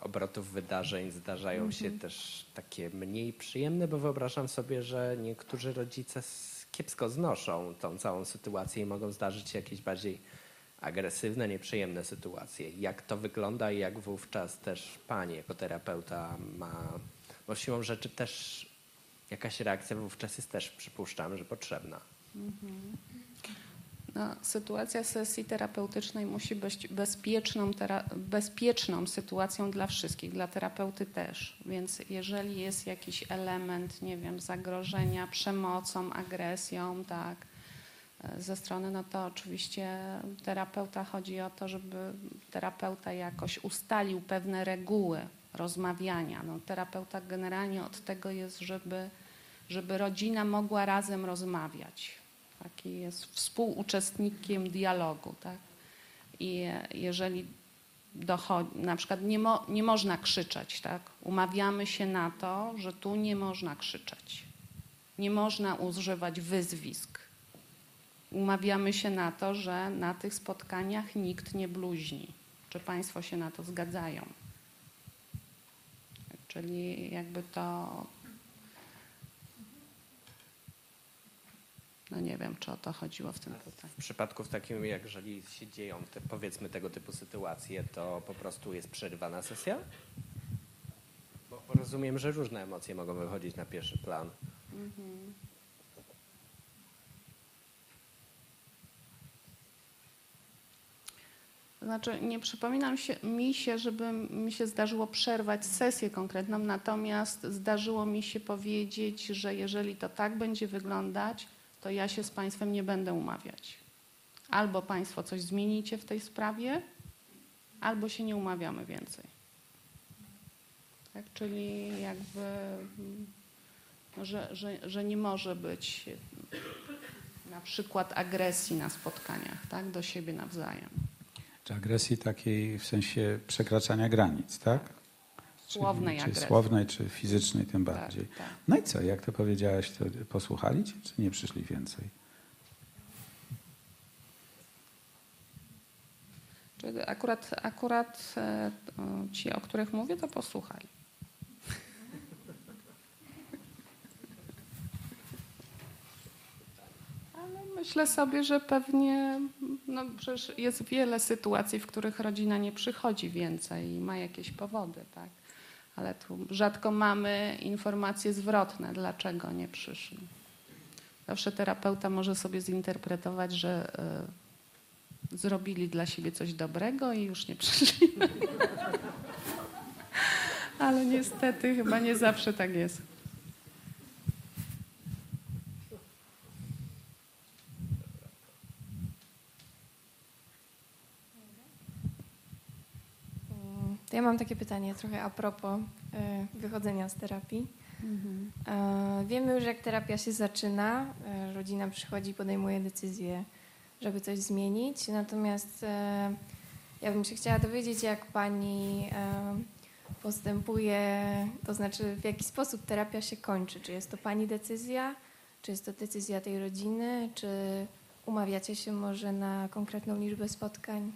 obrotów wydarzeń, zdarzają się też takie mniej przyjemne, bo wyobrażam sobie, że niektórzy rodzice kiepsko znoszą tą całą sytuację i mogą zdarzyć się jakieś bardziej agresywne, nieprzyjemne sytuacje. Jak to wygląda i jak wówczas też pani jako terapeuta ma, bo siłą rzeczy też jakaś reakcja wówczas jest też, przypuszczam, że potrzebna. No, sytuacja sesji terapeutycznej musi być bezpieczną, tera- bezpieczną sytuacją dla wszystkich, dla terapeuty też. Więc jeżeli jest jakiś element, nie wiem, zagrożenia przemocą, agresją, tak, ze strony, no to oczywiście terapeuta chodzi o to, żeby terapeuta jakoś ustalił pewne reguły rozmawiania. No, terapeuta generalnie od tego jest, żeby, żeby rodzina mogła razem rozmawiać. Taki jest współuczestnikiem dialogu. Tak? I jeżeli dochodzi, na przykład nie, mo, nie można krzyczeć, tak? umawiamy się na to, że tu nie można krzyczeć. Nie można używać wyzwisk. Umawiamy się na to, że na tych spotkaniach nikt nie bluźni. Czy Państwo się na to zgadzają? Czyli jakby to. No nie wiem, czy o to chodziło w tym pytaniu. W przypadku w takim, jak jeżeli się dzieją te, powiedzmy tego typu sytuacje, to po prostu jest przerywana sesja? Bo rozumiem, że różne emocje mogą wychodzić na pierwszy plan. To Znaczy, nie przypominam się, mi się, żeby mi się zdarzyło przerwać sesję konkretną, natomiast zdarzyło mi się powiedzieć, że jeżeli to tak będzie wyglądać, to ja się z Państwem nie będę umawiać. Albo Państwo coś zmienicie w tej sprawie, albo się nie umawiamy więcej. Tak, czyli jakby, mm, że, że, że nie może być na przykład agresji na spotkaniach tak, do siebie nawzajem. Czy agresji takiej w sensie przekraczania granic, tak? Słownej czy agresji. słownej, czy fizycznej tym Tak, bardziej. tak. No i co, jak to powiedziałaś, to posłuchali cię, czy nie przyszli więcej? Akurat, akurat e, ci, o których mówię, to posłuchali. Ale myślę sobie, że pewnie no przecież jest wiele sytuacji, w których rodzina nie przychodzi więcej i ma jakieś powody, tak? Ale tu rzadko mamy informacje zwrotne, dlaczego nie przyszli. Zawsze terapeuta może sobie zinterpretować, że e, zrobili dla siebie coś dobrego i już nie przyszli. Ale niestety chyba nie zawsze tak jest. Ja mam takie pytanie trochę a propos e, wychodzenia z terapii. E, Wiemy już, jak terapia się zaczyna. e, Rodzina przychodzi, podejmuje decyzję, żeby coś zmienić. Natomiast ja bym się chciała dowiedzieć, jak pani postępuje, to znaczy w jaki sposób terapia się kończy. Czy jest to pani decyzja, czy jest to decyzja tej rodziny, czy umawiacie się może na konkretną liczbę spotkań?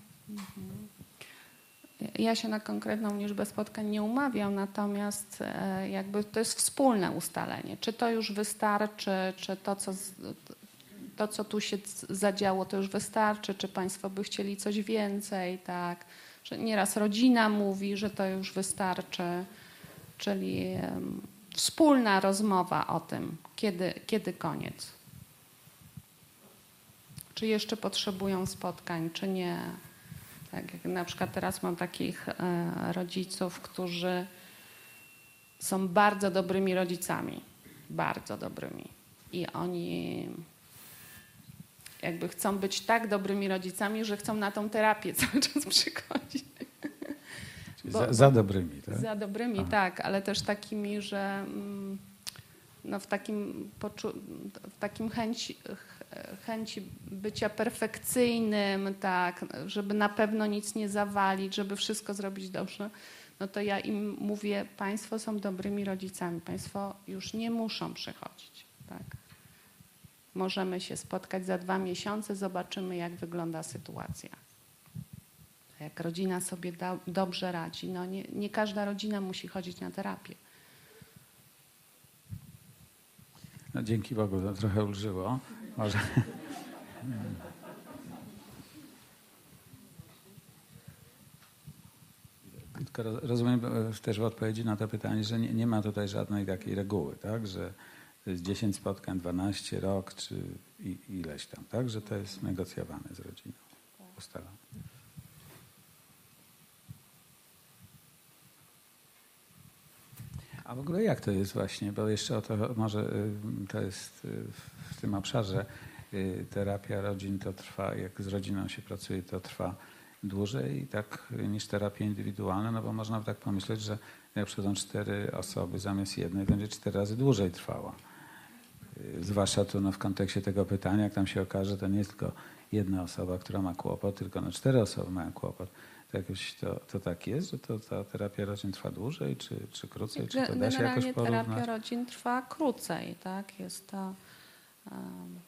Ja się na konkretną liczbę spotkań nie umawiam, natomiast e, jakby to jest wspólne ustalenie. Czy to już wystarczy, czy to, co, to, co tu się zadziało, to już wystarczy, czy Państwo by chcieli coś więcej, tak? Że nieraz rodzina mówi, że to już wystarczy, czyli wspólna rozmowa o tym, kiedy, kiedy koniec. Czy jeszcze potrzebują spotkań, czy nie. Tak, jak na przykład teraz mam takich e, rodziców, którzy są bardzo dobrymi rodzicami. Bardzo dobrymi. I oni jakby chcą być tak dobrymi rodzicami, że chcą na tą terapię cały czas przychodzić. Bo- za, za dobrymi, tak? Za dobrymi, Aha. tak, ale też takimi, że mm, no w takim, w takim chęci, ch- chęci bycia perfekcyjnym, tak, żeby na pewno nic nie zawalić, żeby wszystko zrobić dobrze. no to ja im mówię, Państwo są dobrymi rodzicami, Państwo już nie muszą przychodzić. Tak? Możemy się spotkać za dwa miesiące, zobaczymy, jak wygląda sytuacja. Jak rodzina sobie da, dobrze radzi, no nie, nie każda rodzina musi chodzić na terapię. No, dzięki Bogu to trochę ulżyło. Może. Tylko roz- rozumiem e, też w odpowiedzi na to pytanie, że nie, nie ma tutaj żadnej takiej reguły, tak? Że to jest 10 spotkań, 12, rok czy ileś tam, tak? Że to jest negocjowane z rodziną, ustalone. A w ogóle jak to jest właśnie, bo jeszcze o to może y, to jest y, w tym obszarze y, terapia rodzin to trwa, jak z rodziną się pracuje, to trwa dłużej tak niż terapia indywidualna, no bo można tak pomyśleć, że jak przychodzą cztery osoby zamiast jednej, będzie cztery razy dłużej trwała. Zwłaszcza tu no, w kontekście tego pytania, jak tam się okaże, to nie jest tylko jedna osoba, która ma kłopot, tylko no, cztery osoby mają kłopot. Jakoś to, to tak jest, że to ta terapia rodzin trwa dłużej, czy, czy krócej, czy to da się jakoś porównać? terapia rodzin trwa krócej, tak? Jest to um,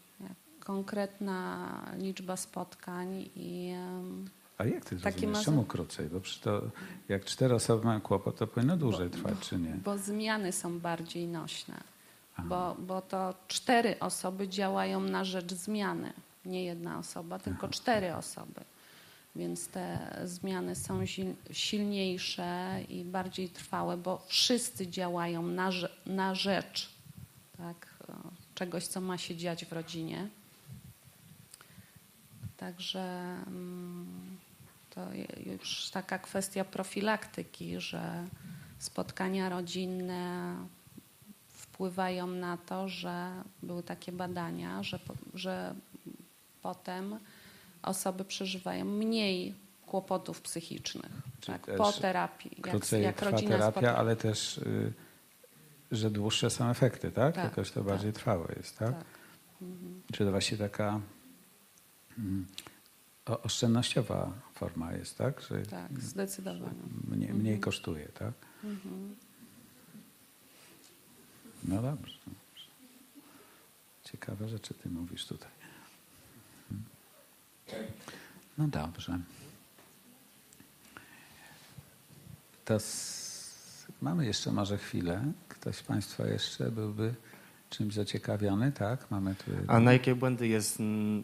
konkretna liczba spotkań i um, A jak ty Taki rozumiesz? Czemu krócej? Bo przy to, jak cztery osoby mają kłopot, to powinno dłużej trwać, czy nie? bo zmiany są bardziej nośne. Aha. Bo, bo to cztery osoby działają na rzecz zmiany. Nie jedna osoba, tylko cztery osoby. Więc te zmiany są sil- silniejsze i bardziej trwałe, bo wszyscy działają na, na rzecz tak, czegoś, co ma się dziać w rodzinie. Także mm, to już taka kwestia profilaktyki, że spotkania rodzinne wpływają na to, że były takie badania, że, że potem osoby przeżywają mniej kłopotów psychicznych tak, po terapii. Jak, Krócej jak trwa rodzina terapia, spotyka. ale też, y, że dłuższe są efekty, tak? Tak, Jakoś to tak. bardziej trwałe jest, tak? Tak. Mhm. Czy to właśnie taka mm, oszczędnościowa forma jest, tak? Że tak, zdecydowanie. mniej, mniej kosztuje, tak? Mhm. No dobrze. dobrze. Ciekawe rzeczy ty mówisz tutaj. No dobrze. To s- mamy jeszcze może chwilę. Ktoś z Państwa jeszcze byłby czymś zaciekawiony, tak? Mamy tu... A na jakie błędy jest,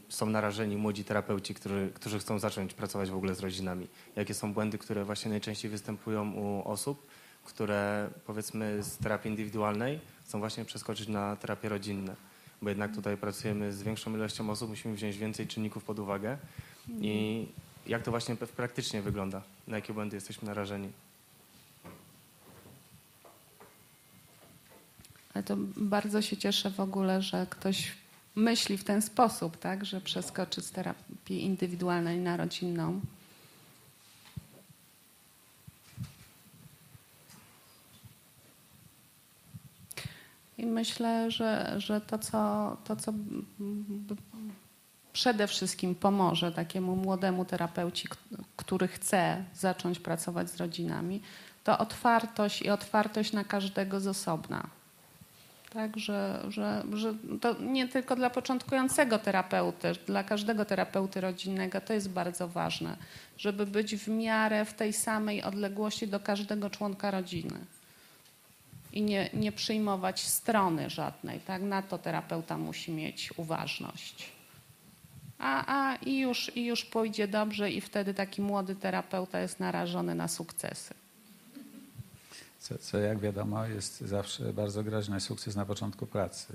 są narażeni młodzi terapeuci, którzy, którzy chcą zacząć pracować w ogóle z rodzinami? Jakie są błędy, które właśnie najczęściej występują u osób, które powiedzmy z terapii indywidualnej chcą właśnie przeskoczyć na terapię rodzinne? Bo jednak tutaj pracujemy z większą ilością osób, musimy wziąć więcej czynników pod uwagę. I jak to właśnie praktycznie wygląda? Na jakie błędy jesteśmy narażeni? Ale to bardzo się cieszę w ogóle, że ktoś myśli w ten sposób, tak, że przeskoczy z terapii indywidualnej na rodzinną. I myślę, że, że to, co, to, co przede wszystkim pomoże takiemu młodemu terapeuci, który chce zacząć pracować z rodzinami, to otwartość i otwartość na każdego z osobna. Tak, że, że, że to nie tylko dla początkującego terapeuty, dla każdego terapeuty rodzinnego to jest bardzo ważne, żeby być w miarę w tej samej odległości do każdego członka rodziny i nie, nie przyjmować strony żadnej. Tak? Na to terapeuta musi mieć uważność. A, a i, już, i już pójdzie dobrze, i wtedy taki młody terapeuta jest narażony na sukcesy. Co, co jak wiadomo jest zawsze bardzo groźny sukces na początku pracy.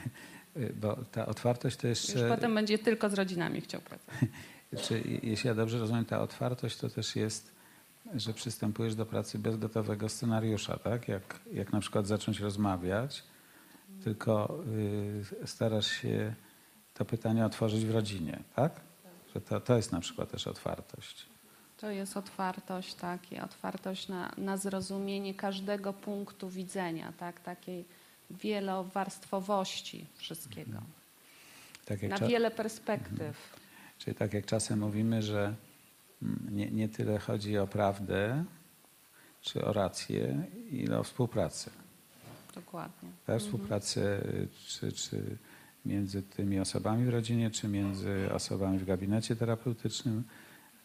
Bo ta otwartość to jeszcze... Już potem będzie tylko z rodzinami chciał pracować. Czy, jeśli ja dobrze rozumiem, ta otwartość to też jest, że przystępujesz do pracy bez gotowego scenariusza, tak? Jak, jak na przykład zacząć rozmawiać, tylko y, starasz się to pytanie otworzyć w rodzinie, tak? Że to, to jest na przykład też otwartość. To jest otwartość, tak, i otwartość na, na zrozumienie każdego punktu widzenia, tak, takiej wielowarstwowości wszystkiego, Tak jak na wiele perspektyw. Czyli tak jak czasem mówimy, że nie, nie tyle chodzi o prawdę, czy o rację i o współpracę. Dokładnie. Tak? Współpracę y, czy, czy między tymi osobami w rodzinie, czy między osobami w gabinecie terapeutycznym,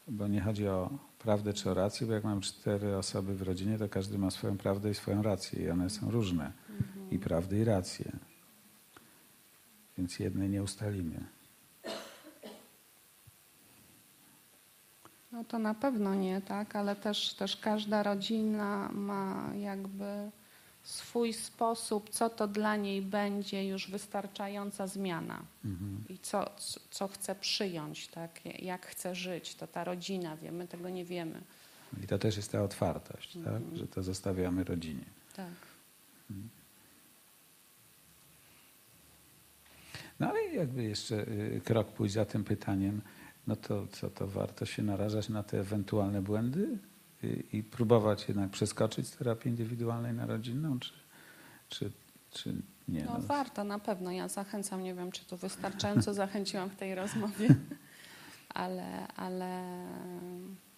bo nie chodzi o prawdę czy o rację, bo jak mam cztery osoby w rodzinie, to każdy ma swoją prawdę i swoją rację i one są różne. I prawdy i racje. Więc jednej nie ustalimy. No to na pewno nie, tak, ale też, też każda rodzina ma jakby swój sposób, co to dla niej będzie już wystarczająca zmiana Mhm. i co, co- chce przyjąć, tak, jak chce żyć, to ta rodzina wie, my tego nie wiemy. I to też jest ta otwartość, tak? że to zostawiamy rodzinie. Tak. No ale jakby jeszcze y, krok pójść za tym pytaniem, no to co, to warto się narażać na te ewentualne błędy y, i próbować jednak przeskoczyć z terapii indywidualnej na rodzinną, czy, czy, czy nie? No warto, na pewno. Ja zachęcam, nie wiem, czy tu wystarczająco zachęciłam w tej rozmowie, ale, ale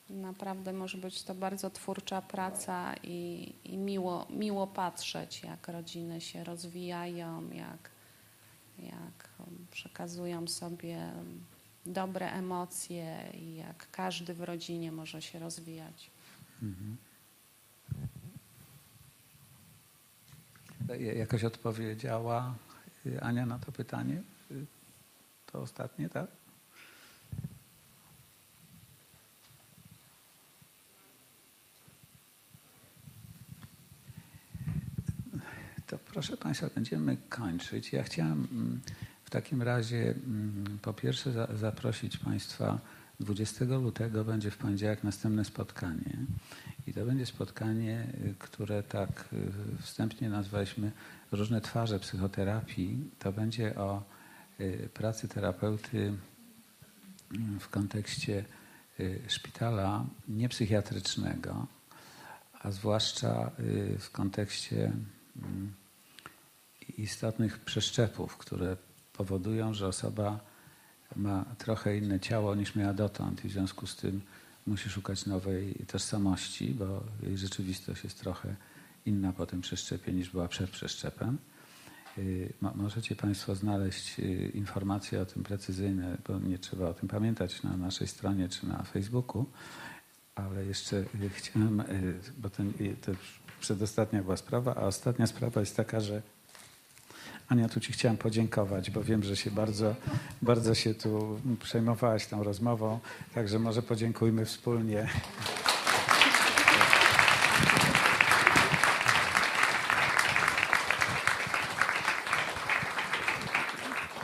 naprawdę może być to bardzo twórcza praca i, i miło, miło patrzeć, jak rodziny się rozwijają, jak, jak przekazują sobie dobre emocje i jak każdy w rodzinie może się rozwijać. Mhm. Ja- Jakoś odpowiedziała y, Ania na to pytanie? Y, To ostatnie, tak? To proszę Państwa, będziemy kończyć. Ja chciałem mm, takim razie mm, po pierwsze za, zaprosić Państwa 20 lutego będzie w poniedziałek następne spotkanie. I to będzie spotkanie, y, które tak y, wstępnie nazwaliśmy różne twarze psychoterapii. To będzie o y, pracy terapeuty mm, w kontekście szpitala niepsychiatrycznego, a zwłaszcza w kontekście mm, istotnych przeszczepów, które powodują, że osoba ma trochę inne ciało niż miała dotąd i w związku z tym musi szukać nowej tożsamości, bo jej rzeczywistość jest trochę inna po tym przeszczepie niż była przed przeszczepem. Y, mo- Możecie Państwo znaleźć y, informacje o tym precyzyjne, bo nie trzeba o tym pamiętać na naszej stronie czy na Facebooku, ale jeszcze y, chciałem, bo ten, to przedostatnia była sprawa, a ostatnia sprawa jest taka, że Ania, tu Ci chciałem podziękować, bo wiem, że się bardzo, bardzo się tu przejmowałaś tą rozmową, także może podziękujmy wspólnie.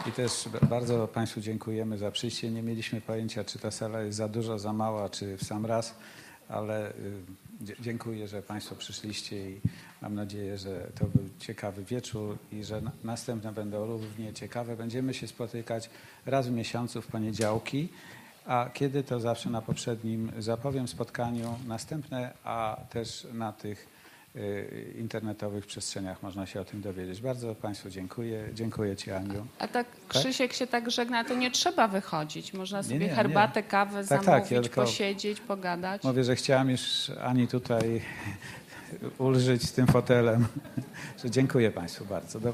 I też bardzo Państwu dziękujemy za przyjście. Nie mieliśmy pojęcia, czy ta sala jest za duża, za mała, czy w sam raz, ale y, dziękuję, że Państwo przyszliście i mam nadzieję, że to był ciekawy wieczór i że na- następne będą równie ciekawe. Będziemy się spotykać raz w miesiącu w poniedziałki, a kiedy to zawsze na poprzednim zapowiem spotkaniu następne, a też na tych internetowych przestrzeniach można się o tym dowiedzieć. Bardzo Państwu dziękuję. Dziękuję Ci, Aniu. A tak Krzysiek się tak żegna, to nie trzeba wychodzić. Można sobie nie, nie. herbatę, kawę Tak, tak, zamówić, ja tylko- posiedzieć, pogadać. Mówię, że chciałam już Ani tutaj ulżyć tym fotelem. Dziękuję Państwu bardzo. Do,